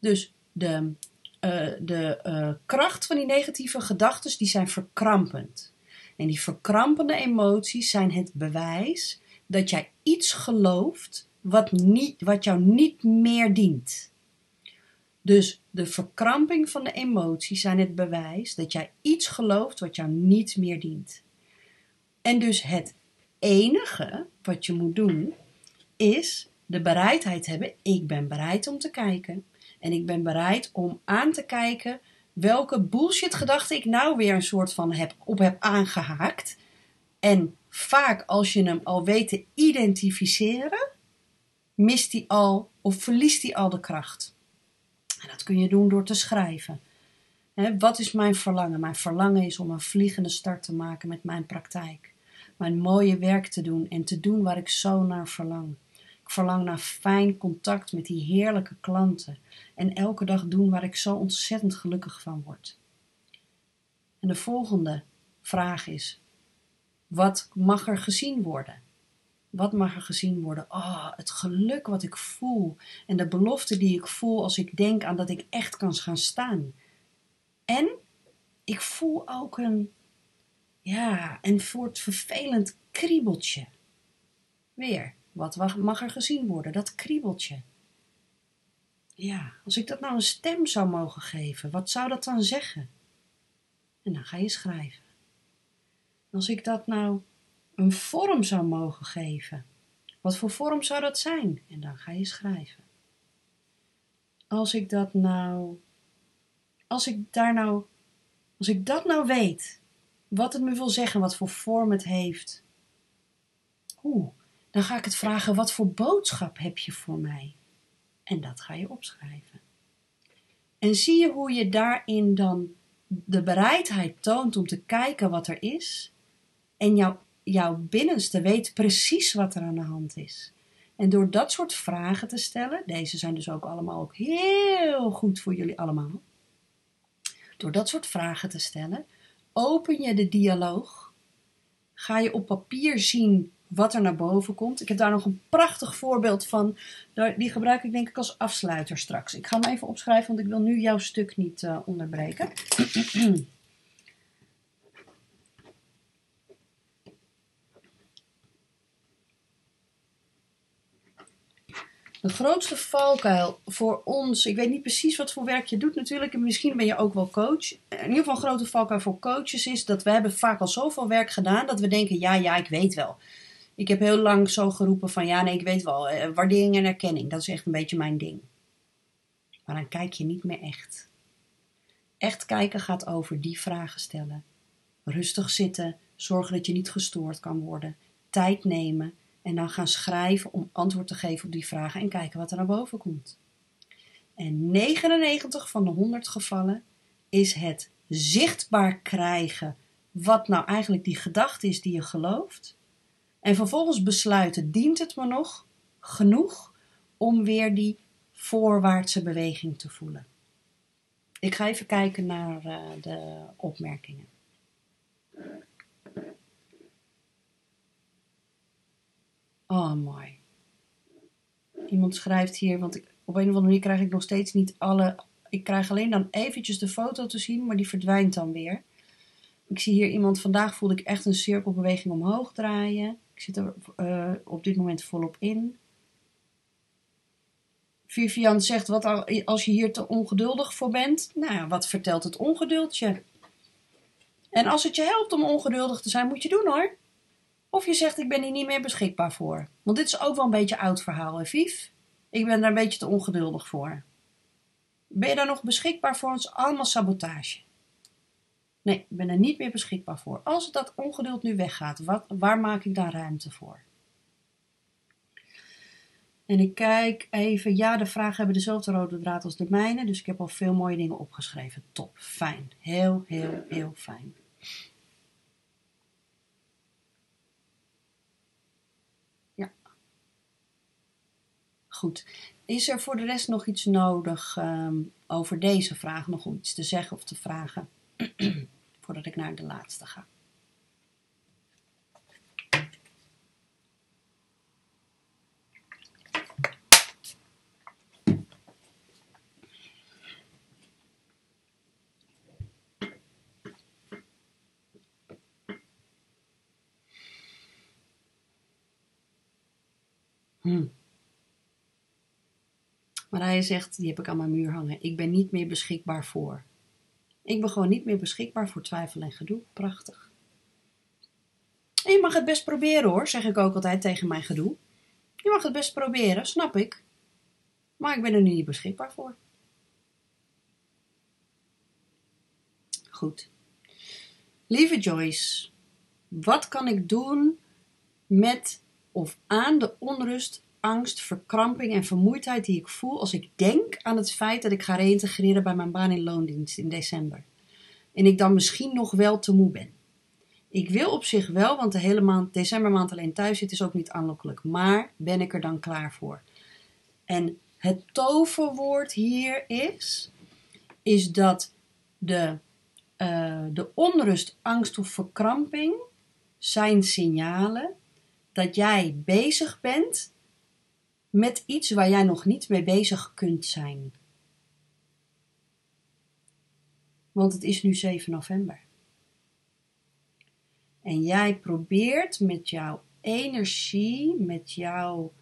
dus de, uh, de uh, kracht van die negatieve gedachten die zijn verkrampend. En die verkrampende emoties zijn het bewijs dat jij iets gelooft wat, niet, wat jou niet meer dient. Dus de verkramping van de emoties zijn het bewijs dat jij iets gelooft wat jou niet meer dient. En dus het enige wat je moet doen is de bereidheid hebben: ik ben bereid om te kijken. En ik ben bereid om aan te kijken welke bullshit gedachte ik nou weer een soort van heb, op heb aangehaakt. En vaak als je hem al weet te identificeren, mist hij al of verliest hij al de kracht. En dat kun je doen door te schrijven. wat is mijn verlangen? Mijn verlangen is om een vliegende start te maken met mijn praktijk. Mijn mooie werk te doen en te doen waar ik zo naar verlang. Ik verlang naar fijn contact met die heerlijke klanten en elke dag doen waar ik zo ontzettend gelukkig van word. En de volgende vraag is: wat mag er gezien worden? Wat mag er gezien worden? Oh, het geluk wat ik voel en de belofte die ik voel als ik denk aan dat ik echt kan gaan staan. En ik voel ook een, ja, een soort vervelend kriebeltje. Weer, wat mag er gezien worden? Dat kriebeltje. Ja, als ik dat nou een stem zou mogen geven, wat zou dat dan zeggen? En dan ga je schrijven. Als ik dat nou een vorm zou mogen geven, wat voor vorm zou dat zijn? En dan ga je schrijven. Als ik dat nou, als ik daar nou, als ik dat nou weet, wat het me wil zeggen, wat voor vorm het heeft, hoe, dan ga ik het vragen: wat voor boodschap heb je voor mij? En dat ga je opschrijven. En zie je hoe je daarin dan de bereidheid toont om te kijken wat er is. En jouw, jouw binnenste weet precies wat er aan de hand is. En door dat soort vragen te stellen, deze zijn dus ook allemaal ook heel goed voor jullie allemaal. Door dat soort vragen te stellen, open je de dialoog. Ga je op papier zien wat er naar boven komt. Ik heb daar nog een prachtig voorbeeld van. Die gebruik ik denk ik als afsluiter straks. Ik ga hem even opschrijven, want ik wil nu jouw stuk niet uh, onderbreken. De grootste valkuil voor ons, ik weet niet precies wat voor werk je doet natuurlijk, en misschien ben je ook wel coach. In ieder geval een grote valkuil voor coaches is dat we hebben vaak al zoveel werk gedaan dat we denken, ja, ja, ik weet wel. Ik heb heel lang zo geroepen van ja, nee, ik weet wel, eh, waardering en erkenning, dat is echt een beetje mijn ding. Maar dan kijk je niet meer echt. Echt kijken gaat over die vragen stellen. Rustig zitten, zorgen dat je niet gestoord kan worden, tijd nemen en dan gaan schrijven om antwoord te geven op die vragen en kijken wat er naar boven komt. En 99 van de 100 gevallen is het zichtbaar krijgen wat nou eigenlijk die gedachte is die je gelooft en vervolgens besluiten, dient het me nog genoeg om weer die voorwaartse beweging te voelen. Ik ga even kijken naar uh, de opmerkingen. Oh, mooi. Iemand schrijft hier, want ik, op een of andere manier krijg ik nog steeds niet alle. Ik krijg alleen dan eventjes de foto te zien, maar die verdwijnt dan weer. Ik zie hier iemand, vandaag voelde ik echt een cirkelbeweging omhoog draaien. Ik zit er uh, op dit moment volop in. Vivian zegt, wat als je hier te ongeduldig voor bent? Nou ja, wat vertelt het ongeduld je? En als het je helpt om ongeduldig te zijn, moet je doen hoor. Of je zegt, ik ben hier niet meer beschikbaar voor. Want dit is ook wel een beetje oud verhaal, hè Vief? Ik ben daar een beetje te ongeduldig voor. Ben je daar nog beschikbaar voor? Is allemaal sabotage. Nee, ik ben er niet meer beschikbaar voor. Als dat ongeduld nu weggaat, wat, waar maak ik daar ruimte voor? En ik kijk even, ja, de vragen hebben dezelfde rode draad als de mijne, dus ik heb al veel mooie dingen opgeschreven. Top, fijn. Heel, heel, heel fijn. Ja. Goed. Is er voor de rest nog iets nodig um, over deze vraag, nog om iets te zeggen of te vragen, voordat ik naar de laatste ga? Hmm. Maar hij zegt, die heb ik aan mijn muur hangen. Ik ben niet meer beschikbaar voor. Ik ben gewoon niet meer beschikbaar voor twijfel en gedoe. Prachtig. En je mag het best proberen hoor, zeg ik ook altijd tegen mijn gedoe. Je mag het best proberen, snap ik. Maar ik ben er nu niet beschikbaar voor. Goed. Lieve Joyce, wat kan ik doen met of aan de onrust, angst, verkramping en vermoeidheid die ik voel als ik denk aan het feit dat ik ga reïntegreren bij mijn baan in loondienst in december. En ik dan misschien nog wel te moe ben. Ik wil op zich wel, want de hele maand, decembermaand alleen thuis zitten is ook niet aanlokkelijk. Maar ben ik er dan klaar voor? En het toverwoord hier is, is dat de, uh, de onrust, angst of verkramping zijn signalen dat jij bezig bent met iets waar jij nog niet mee bezig kunt zijn. Want het is nu 7 november. En jij probeert met jouw energie, met jouw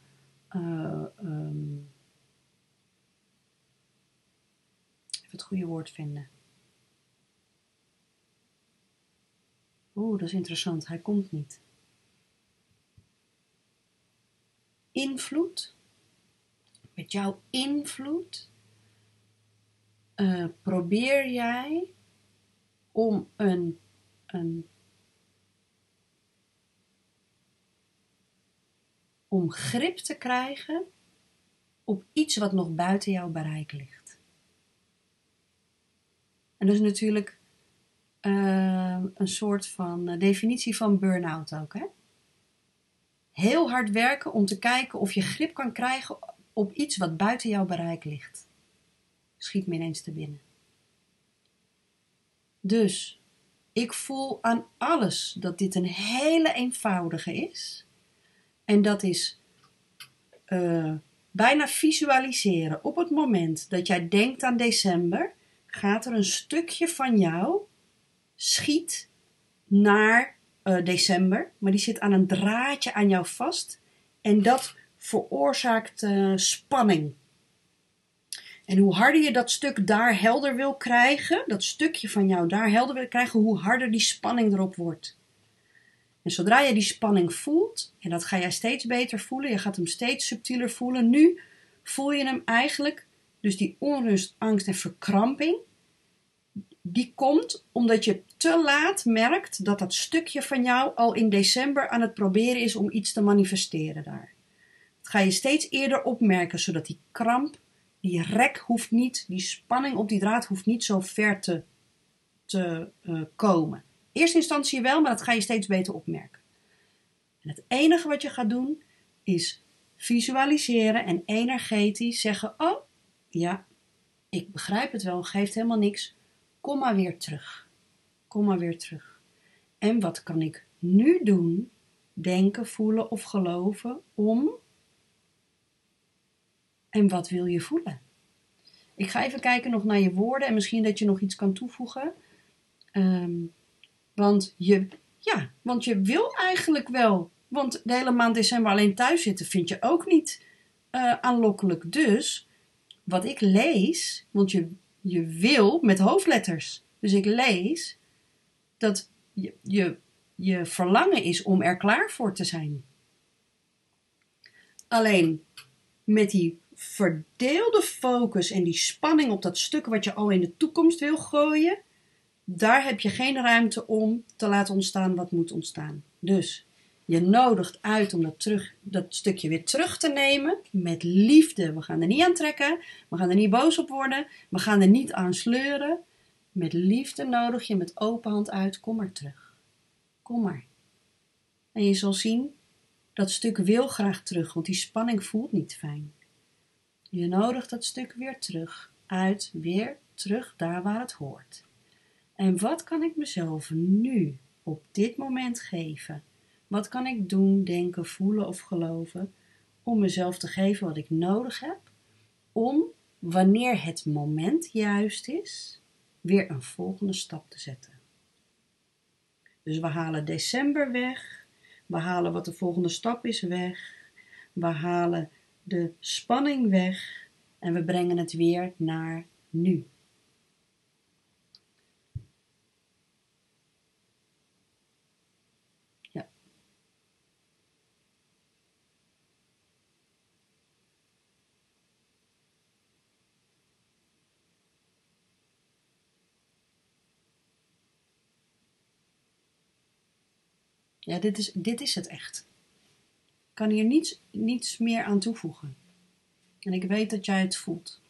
uh, um, even het goede woord vinden. Oeh, dat is interessant. Hij komt niet. invloed, met jouw invloed, uh, probeer jij om een, een om grip te krijgen op iets wat nog buiten jouw bereik ligt. En dat is natuurlijk uh, een soort van uh, definitie van burn-out ook. Hè? heel hard werken om te kijken of je grip kan krijgen op iets wat buiten jouw bereik ligt. Schiet me ineens te binnen. Dus ik voel aan alles dat dit een hele eenvoudige is. En dat is uh, bijna visualiseren. Op het moment dat jij denkt aan december, gaat er een stukje van jou schiet naar uh, december, maar die zit aan een draadje aan jou vast en dat veroorzaakt uh, spanning. En hoe harder je dat stuk daar helder wil krijgen, dat stukje van jou daar helder wil krijgen, hoe harder die spanning erop wordt. En zodra je die spanning voelt, en dat ga jij steeds beter voelen, je gaat hem steeds subtieler voelen, nu voel je hem eigenlijk, dus die onrust, angst en verkramping, die komt omdat je te laat merkt dat dat stukje van jou al in december aan het proberen is om iets te manifesteren daar. Ga je steeds eerder opmerken, zodat die kramp, die rek hoeft niet, die spanning op die draad hoeft niet zo ver te, te uh, komen. Eerste instantie wel, maar dat ga je steeds beter opmerken. En het enige wat je gaat doen is visualiseren en energetisch zeggen: Oh, ja, ik begrijp het wel, geeft helemaal niks. Kom maar weer terug. Kom maar weer terug. En wat kan ik nu doen, denken, voelen of geloven om? En wat wil je voelen? Ik ga even kijken nog naar je woorden en misschien dat je nog iets kan toevoegen. Ehm, want, je, ja, want je wil eigenlijk wel. Want de hele maand december alleen thuis zitten vind je ook niet uh, aanlokkelijk. Dus wat ik lees, want je, je wil met hoofdletters. Dus ik lees dat je, je, je verlangen is om er klaar voor te zijn. Alleen met die verdeelde focus en die spanning op dat stuk wat je al in de toekomst wil gooien, daar heb je geen ruimte om te laten ontstaan wat moet ontstaan. Dus je nodigt uit om dat, terug, dat stukje weer terug te nemen met liefde. We gaan er niet aan trekken, we gaan er niet boos op worden, we gaan er niet aan sleuren. Met liefde nodig je met open hand uit, kom maar terug. Kom maar. En je zal zien, dat stuk wil graag terug, want die spanning voelt niet fijn. Je nodigt dat stuk weer terug, uit, weer terug daar waar het hoort. En wat kan ik mezelf nu, op dit moment geven? Wat kan ik doen, denken, voelen of geloven om mezelf te geven wat ik nodig heb om, wanneer het moment juist is, weer een volgende stap te zetten? Dus we halen december weg, we halen wat de volgende stap is weg, we halen de spanning weg en we brengen het weer naar nu. Ja. Ja, dit is, dit is het echt kan hier niets, niets meer aan toevoegen. En ik weet dat jij het voelt.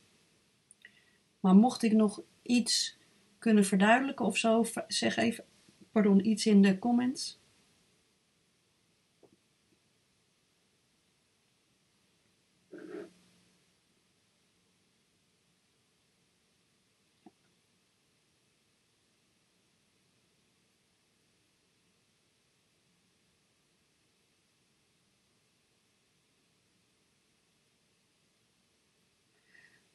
Maar mocht ik nog iets kunnen verduidelijken of zo, zeg even pardon, iets in de comments.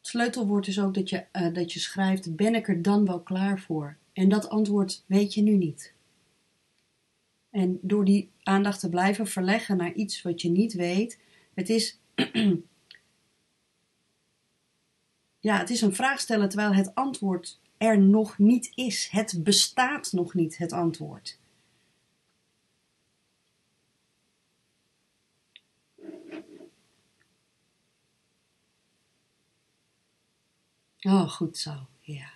Sleutelwoord is ook dat je, uh, dat je schrijft: Ben ik er dan wel klaar voor? En dat antwoord weet je nu niet. En door die aandacht te blijven verleggen naar iets wat je niet weet, het is. ja, het is een vraag stellen terwijl het antwoord er nog niet is. Het bestaat nog niet, het antwoord. Oh, goed zo. Ja.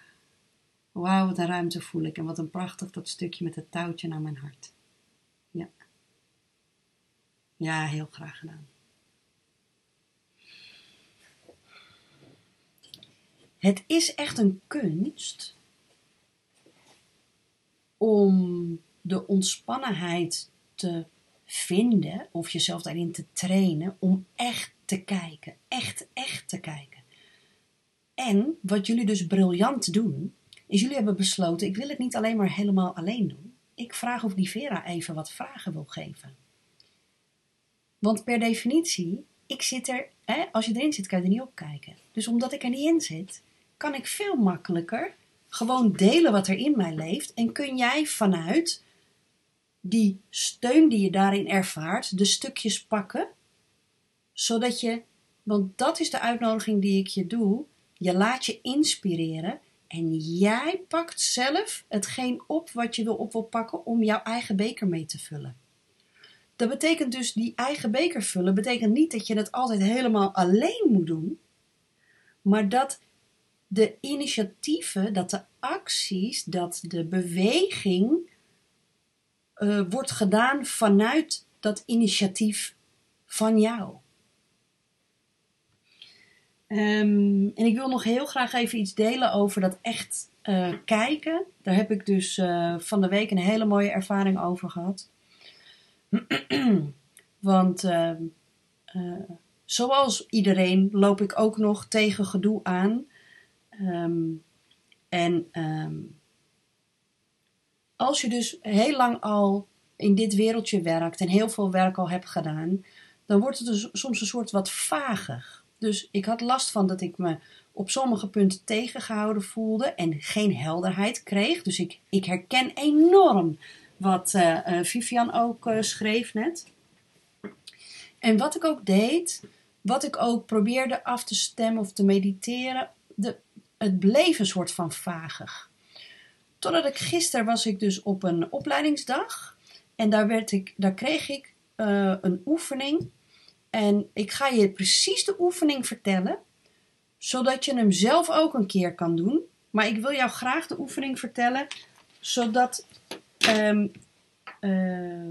Wauw, wat een ruimte voel ik. En wat een prachtig dat stukje met het touwtje naar mijn hart. Ja. Ja, heel graag gedaan. Het is echt een kunst om de ontspannenheid te vinden of jezelf daarin te trainen om echt te kijken. Echt, echt te kijken. En wat jullie dus briljant doen, is jullie hebben besloten: ik wil het niet alleen maar helemaal alleen doen. Ik vraag of die Vera even wat vragen wil geven. Want per definitie, ik zit er, hè, als je erin zit, kan je er niet op kijken. Dus omdat ik er niet in zit, kan ik veel makkelijker gewoon delen wat er in mij leeft. En kun jij vanuit die steun die je daarin ervaart, de stukjes pakken, zodat je, want dat is de uitnodiging die ik je doe, je laat je inspireren en jij pakt zelf hetgeen op wat je wil op wil pakken om jouw eigen beker mee te vullen. Dat betekent dus die eigen beker vullen, betekent niet dat je het altijd helemaal alleen moet doen, maar dat de initiatieven, dat de acties, dat de beweging uh, wordt gedaan vanuit dat initiatief van jou. Um, en ik wil nog heel graag even iets delen over dat echt uh, kijken. Daar heb ik dus uh, van de week een hele mooie ervaring over gehad. Want uh, zoals iedereen loop ik ook nog tegen gedoe aan. Ehm, en ehm, als je dus heel lang al in dit wereldje werkt en heel veel werk al hebt gedaan, dan wordt het dus soms een soort wat vager. Dus ik had last van dat ik me op sommige punten tegengehouden voelde en geen helderheid kreeg. Dus ik, ik herken enorm wat uh, Vivian ook uh, schreef net. En wat ik ook deed, wat ik ook probeerde af te stemmen of te mediteren, de, het bleef een soort van vagig. Totdat ik gisteren was ik dus op een opleidingsdag en daar, werd ik, daar kreeg ik een oefening. En ik ga je precies de oefening vertellen, zodat je hem zelf ook een keer kan doen. Maar ik wil jou graag de oefening vertellen, zodat um, uh,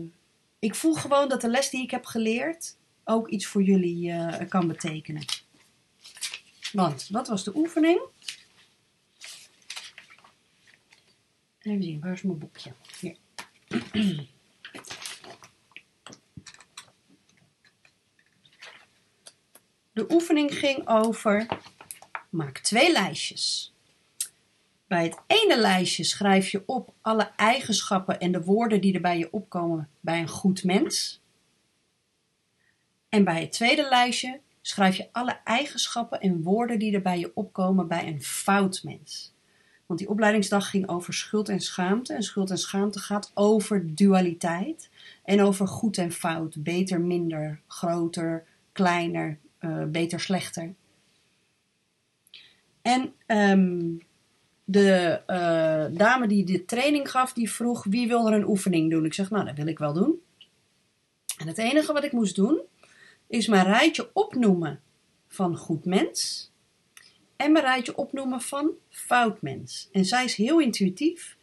ik voel gewoon dat de les die ik heb geleerd ook iets voor jullie uh, kan betekenen. Want wat was de oefening? Even zien, waar is mijn boekje? Hier. oefening ging over maak twee lijstjes. Bij het ene lijstje schrijf je op alle eigenschappen en de woorden die er bij je opkomen bij een goed mens. En bij het tweede lijstje schrijf je alle eigenschappen en woorden die er bij je opkomen bij een fout mens. Want die opleidingsdag ging over schuld en schaamte. En schuld en schaamte gaat over dualiteit. En over goed en fout. Beter, minder, groter, kleiner, uh, beter, slechter. En um, de uh, dame die de training gaf, die vroeg wie wil er een oefening doen. Ik zeg, nou, dat wil ik wel doen. En het enige wat ik moest doen, is mijn rijtje opnoemen van goed mens en mijn rijtje opnoemen van fout mens. En zij is heel intuïtief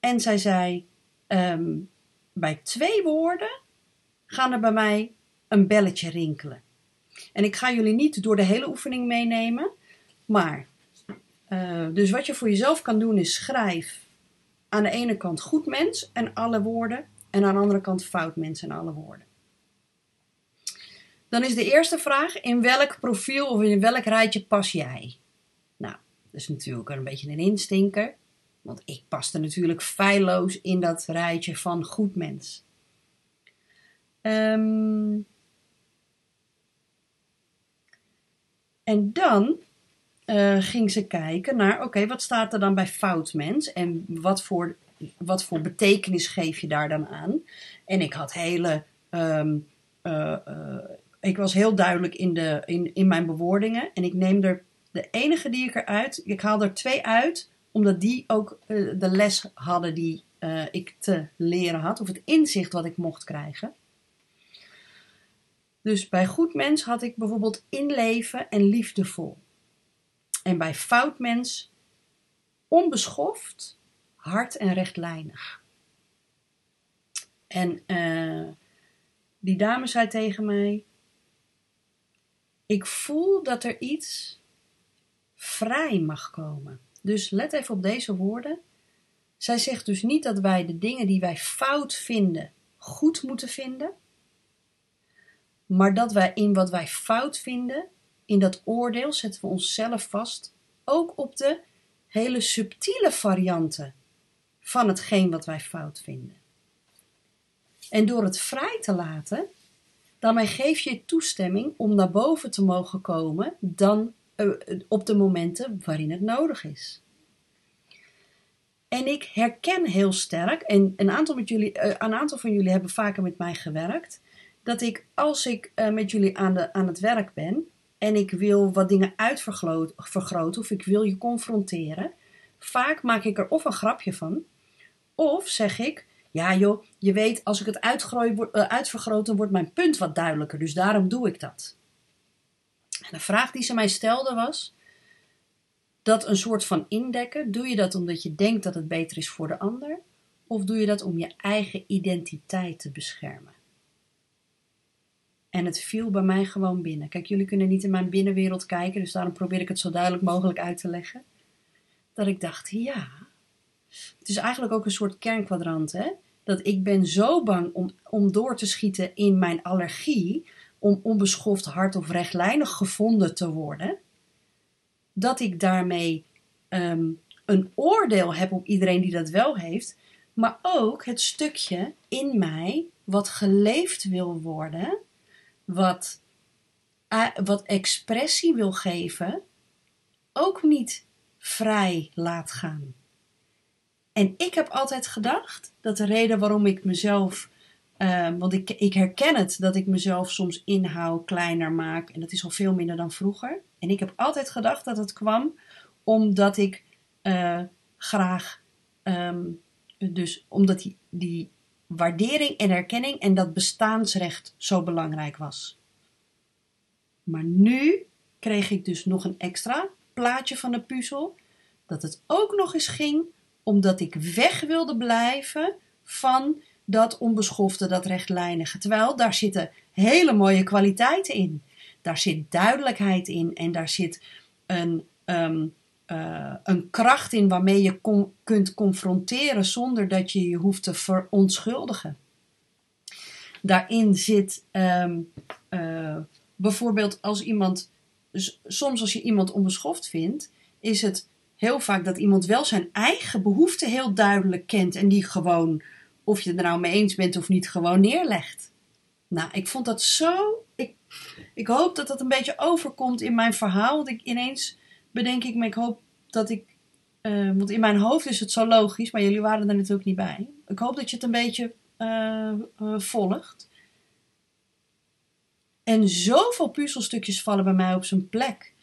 en zij zei: um, bij twee woorden gaan er bij mij een belletje rinkelen. En ik ga jullie niet door de hele oefening meenemen, maar uh, dus wat je voor jezelf kan doen is schrijf aan de ene kant goed mens en alle woorden en aan de andere kant fout mens en alle woorden. Dan is de eerste vraag: in welk profiel of in welk rijtje pas jij? Nou, dat is natuurlijk een beetje een instinker, want ik paste natuurlijk feilloos in dat rijtje van goed mens. Um, en dan uh, ging ze kijken naar: oké, wat staat er dan bij fout mens en wat voor, wat voor betekenis geef je daar dan aan? En ik had hele. Um, uh, uh, ik was heel duidelijk in, de, in, in mijn bewoordingen. En ik neem er de enige die ik eruit. Ik haal er twee uit, omdat die ook de les hadden die ik te leren had. Of het inzicht wat ik mocht krijgen. Dus bij goed mens had ik bijvoorbeeld inleven en liefdevol. En bij fout mens onbeschoft, hard en rechtlijnig. En uh, die dame zei tegen mij: ik voel dat er iets vrij mag komen. Dus let even op deze woorden. Zij zegt dus niet dat wij de dingen die wij fout vinden goed moeten vinden, maar dat wij in wat wij fout vinden, in dat oordeel zetten we onszelf vast, ook op de hele subtiele varianten van hetgeen wat wij fout vinden. En door het vrij te laten, daarmee geef je toestemming om naar boven te mogen komen dan uh, op de momenten waarin het nodig is. En ik herken heel sterk, en een aantal, jullie, uh, een aantal van jullie hebben vaker met mij gewerkt, dat ik als ik uh, met jullie aan, de, aan het werk ben en ik wil wat dingen uitvergroten of ik wil je confronteren, vaak maak ik er of een grapje van, of zeg ik, ja joh, je weet, als ik het uitgroei, uh, uitvergroot, wordt mijn punt wat duidelijker. Dus daarom doe ik dat. En de vraag die ze mij stelde was, dat een soort van indekken, doe je dat omdat je denkt dat het beter is voor de ander? Of doe je dat om je eigen identiteit te beschermen? En het viel bij mij gewoon binnen. Kijk, jullie kunnen niet in mijn binnenwereld kijken, dus daarom probeer ik het zo duidelijk mogelijk uit te leggen. Dat ik dacht, ja, het is eigenlijk ook een soort kernkwadrant, hè? Dat ik ben zo bang om, om door te schieten in mijn allergie, om onbeschoft hard of rechtlijnig gevonden te worden, dat ik daarmee ehm, een oordeel heb op iedereen die dat wel heeft, maar ook het stukje in mij wat geleefd wil worden, wat, wat expressie wil geven, ook niet vrij laat gaan. En ik heb altijd gedacht dat de reden waarom ik mezelf, uh, want ik, ik herken het dat ik mezelf soms inhoud, kleiner maak en dat is al veel minder dan vroeger. En ik heb altijd gedacht dat het kwam omdat ik uh, graag, um, dus omdat die, die waardering en erkenning en dat bestaansrecht zo belangrijk was. Maar nu kreeg ik dus nog een extra plaatje van de puzzel, dat het ook nog eens ging omdat ik weg wilde blijven van dat onbeschofte, dat rechtlijnige. Terwijl daar zitten hele mooie kwaliteiten in. Daar zit duidelijkheid in en daar zit een, um, uh, een kracht in waarmee je kunt confronteren zonder dat je je hoeft te verontschuldigen. Daarin zit um, uh, bijvoorbeeld als iemand, soms als je iemand onbeschoft vindt, is het heel vaak dat iemand wel zijn eigen behoeften heel duidelijk kent en die gewoon, of je het er nou mee eens bent of niet, gewoon neerlegt. Nou, ik vond dat zo. Ik, ik hoop dat dat een beetje overkomt in mijn verhaal. Want ik ineens bedenk ik me, ik hoop dat ik. Uh, want in mijn hoofd is het zo logisch, maar jullie waren er natuurlijk niet bij. Ik hoop dat je het een beetje uh, uh, volgt. En zoveel puzzelstukjes vallen bij mij op zijn plek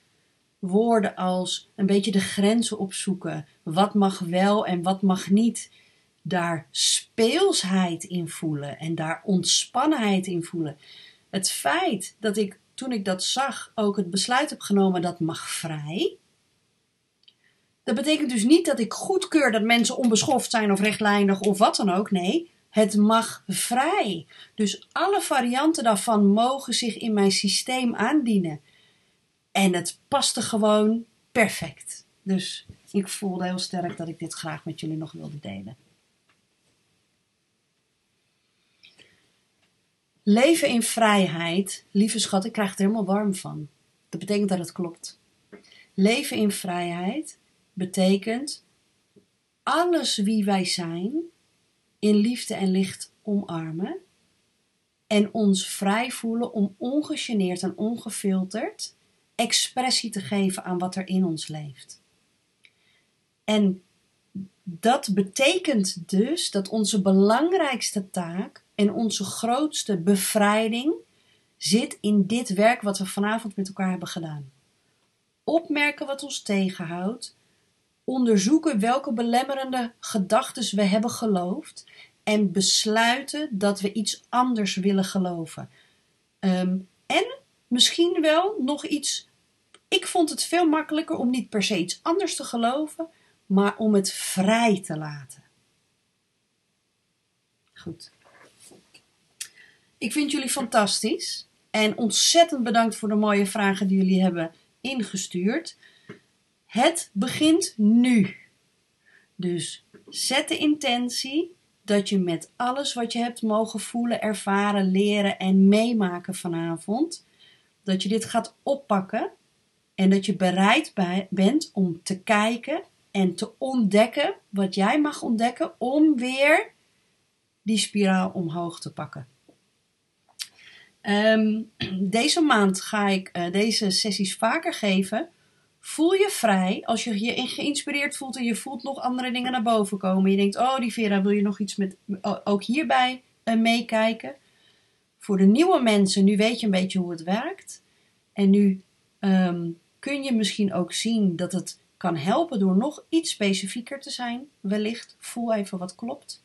woorden als een beetje de grenzen opzoeken. Wat mag wel en wat mag niet. Daar speelsheid in voelen en daar ontspannenheid in voelen. Het feit dat ik toen ik dat zag ook het besluit heb genomen dat mag vrij. Dat betekent dus niet dat ik goedkeur dat mensen onbeschoft zijn of rechtlijnig of wat dan ook. Nee, het mag vrij. Dus alle varianten daarvan mogen zich in mijn systeem aandienen. En het paste gewoon perfect. Dus ik voelde heel sterk dat ik dit graag met jullie nog wilde delen. Leven in vrijheid, lieve schat, ik krijg er helemaal warm van. Dat betekent dat het klopt. Leven in vrijheid betekent alles wie wij zijn in liefde en licht omarmen en ons vrij voelen om ongegeneerd en ongefilterd expressie te geven aan wat er in ons leeft. En dat betekent dus dat onze belangrijkste taak en onze grootste bevrijding zit in dit werk wat we vanavond met elkaar hebben gedaan. Opmerken wat ons tegenhoudt, onderzoeken welke belemmerende gedachten we hebben geloofd en besluiten dat we iets anders willen geloven. Ehm, en misschien wel nog iets ik vond het veel makkelijker om niet per se iets anders te geloven, maar om het vrij te laten. Goed. Ik vind jullie fantastisch en ontzettend bedankt voor de mooie vragen die jullie hebben ingestuurd. Het begint nu. Dus zet de intentie dat je met alles wat je hebt mogen voelen, ervaren, leren en meemaken vanavond, dat je dit gaat oppakken en dat je bereid bent om te kijken en te ontdekken wat jij mag ontdekken om weer die spiraal omhoog te pakken. Ehm, deze maand ga ik uh, deze sessies vaker geven. Voel je vrij als je je geïnspireerd voelt en je voelt nog andere dingen naar boven komen. Je denkt, oh die Vera, wil je nog iets met, ook hierbij uh, meekijken? Voor de nieuwe mensen, nu weet je een beetje hoe het werkt. En nu um, kun je misschien ook zien dat het kan helpen door nog iets specifieker te zijn. Wellicht voel even wat klopt.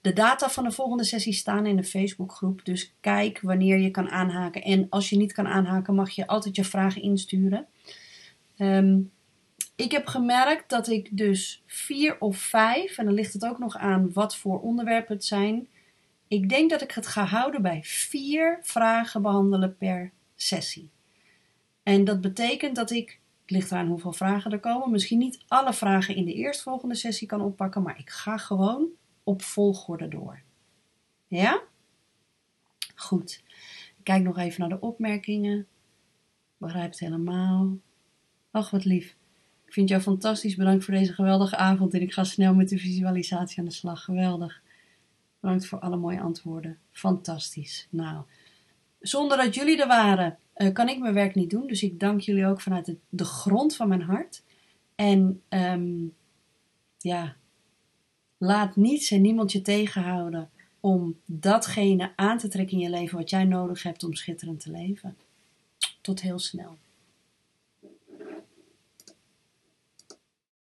De data van de volgende sessie staan in de Facebookgroep, dus kijk wanneer je kan aanhaken. En als je niet kan aanhaken, mag je altijd je vragen insturen. Um, ik heb gemerkt dat ik dus vier of vijf, en dan ligt het ook nog aan wat voor onderwerpen het zijn. Ik denk dat ik het ga houden bij vier vragen behandelen per sessie. En dat betekent dat ik, het ligt eraan hoeveel vragen er komen, misschien niet alle vragen in de eerstvolgende sessie kan oppakken, maar ik ga gewoon op volgorde door. Ja? Goed. Ik Kijk nog even naar de opmerkingen. Begrijp het helemaal. Ach, wat lief. Ik vind jou fantastisch. Bedankt voor deze geweldige avond. En ik ga snel met de visualisatie aan de slag. Geweldig. Bedankt voor alle mooie antwoorden. Fantastisch. Nou, zonder dat jullie er waren, uh, kan ik mijn werk niet doen. Dus ik dank jullie ook vanuit de, grond van mijn hart. En um, ja, laat niets en niemand je tegenhouden om datgene aan te trekken in je leven wat jij nodig hebt om schitterend te leven. Tot heel snel.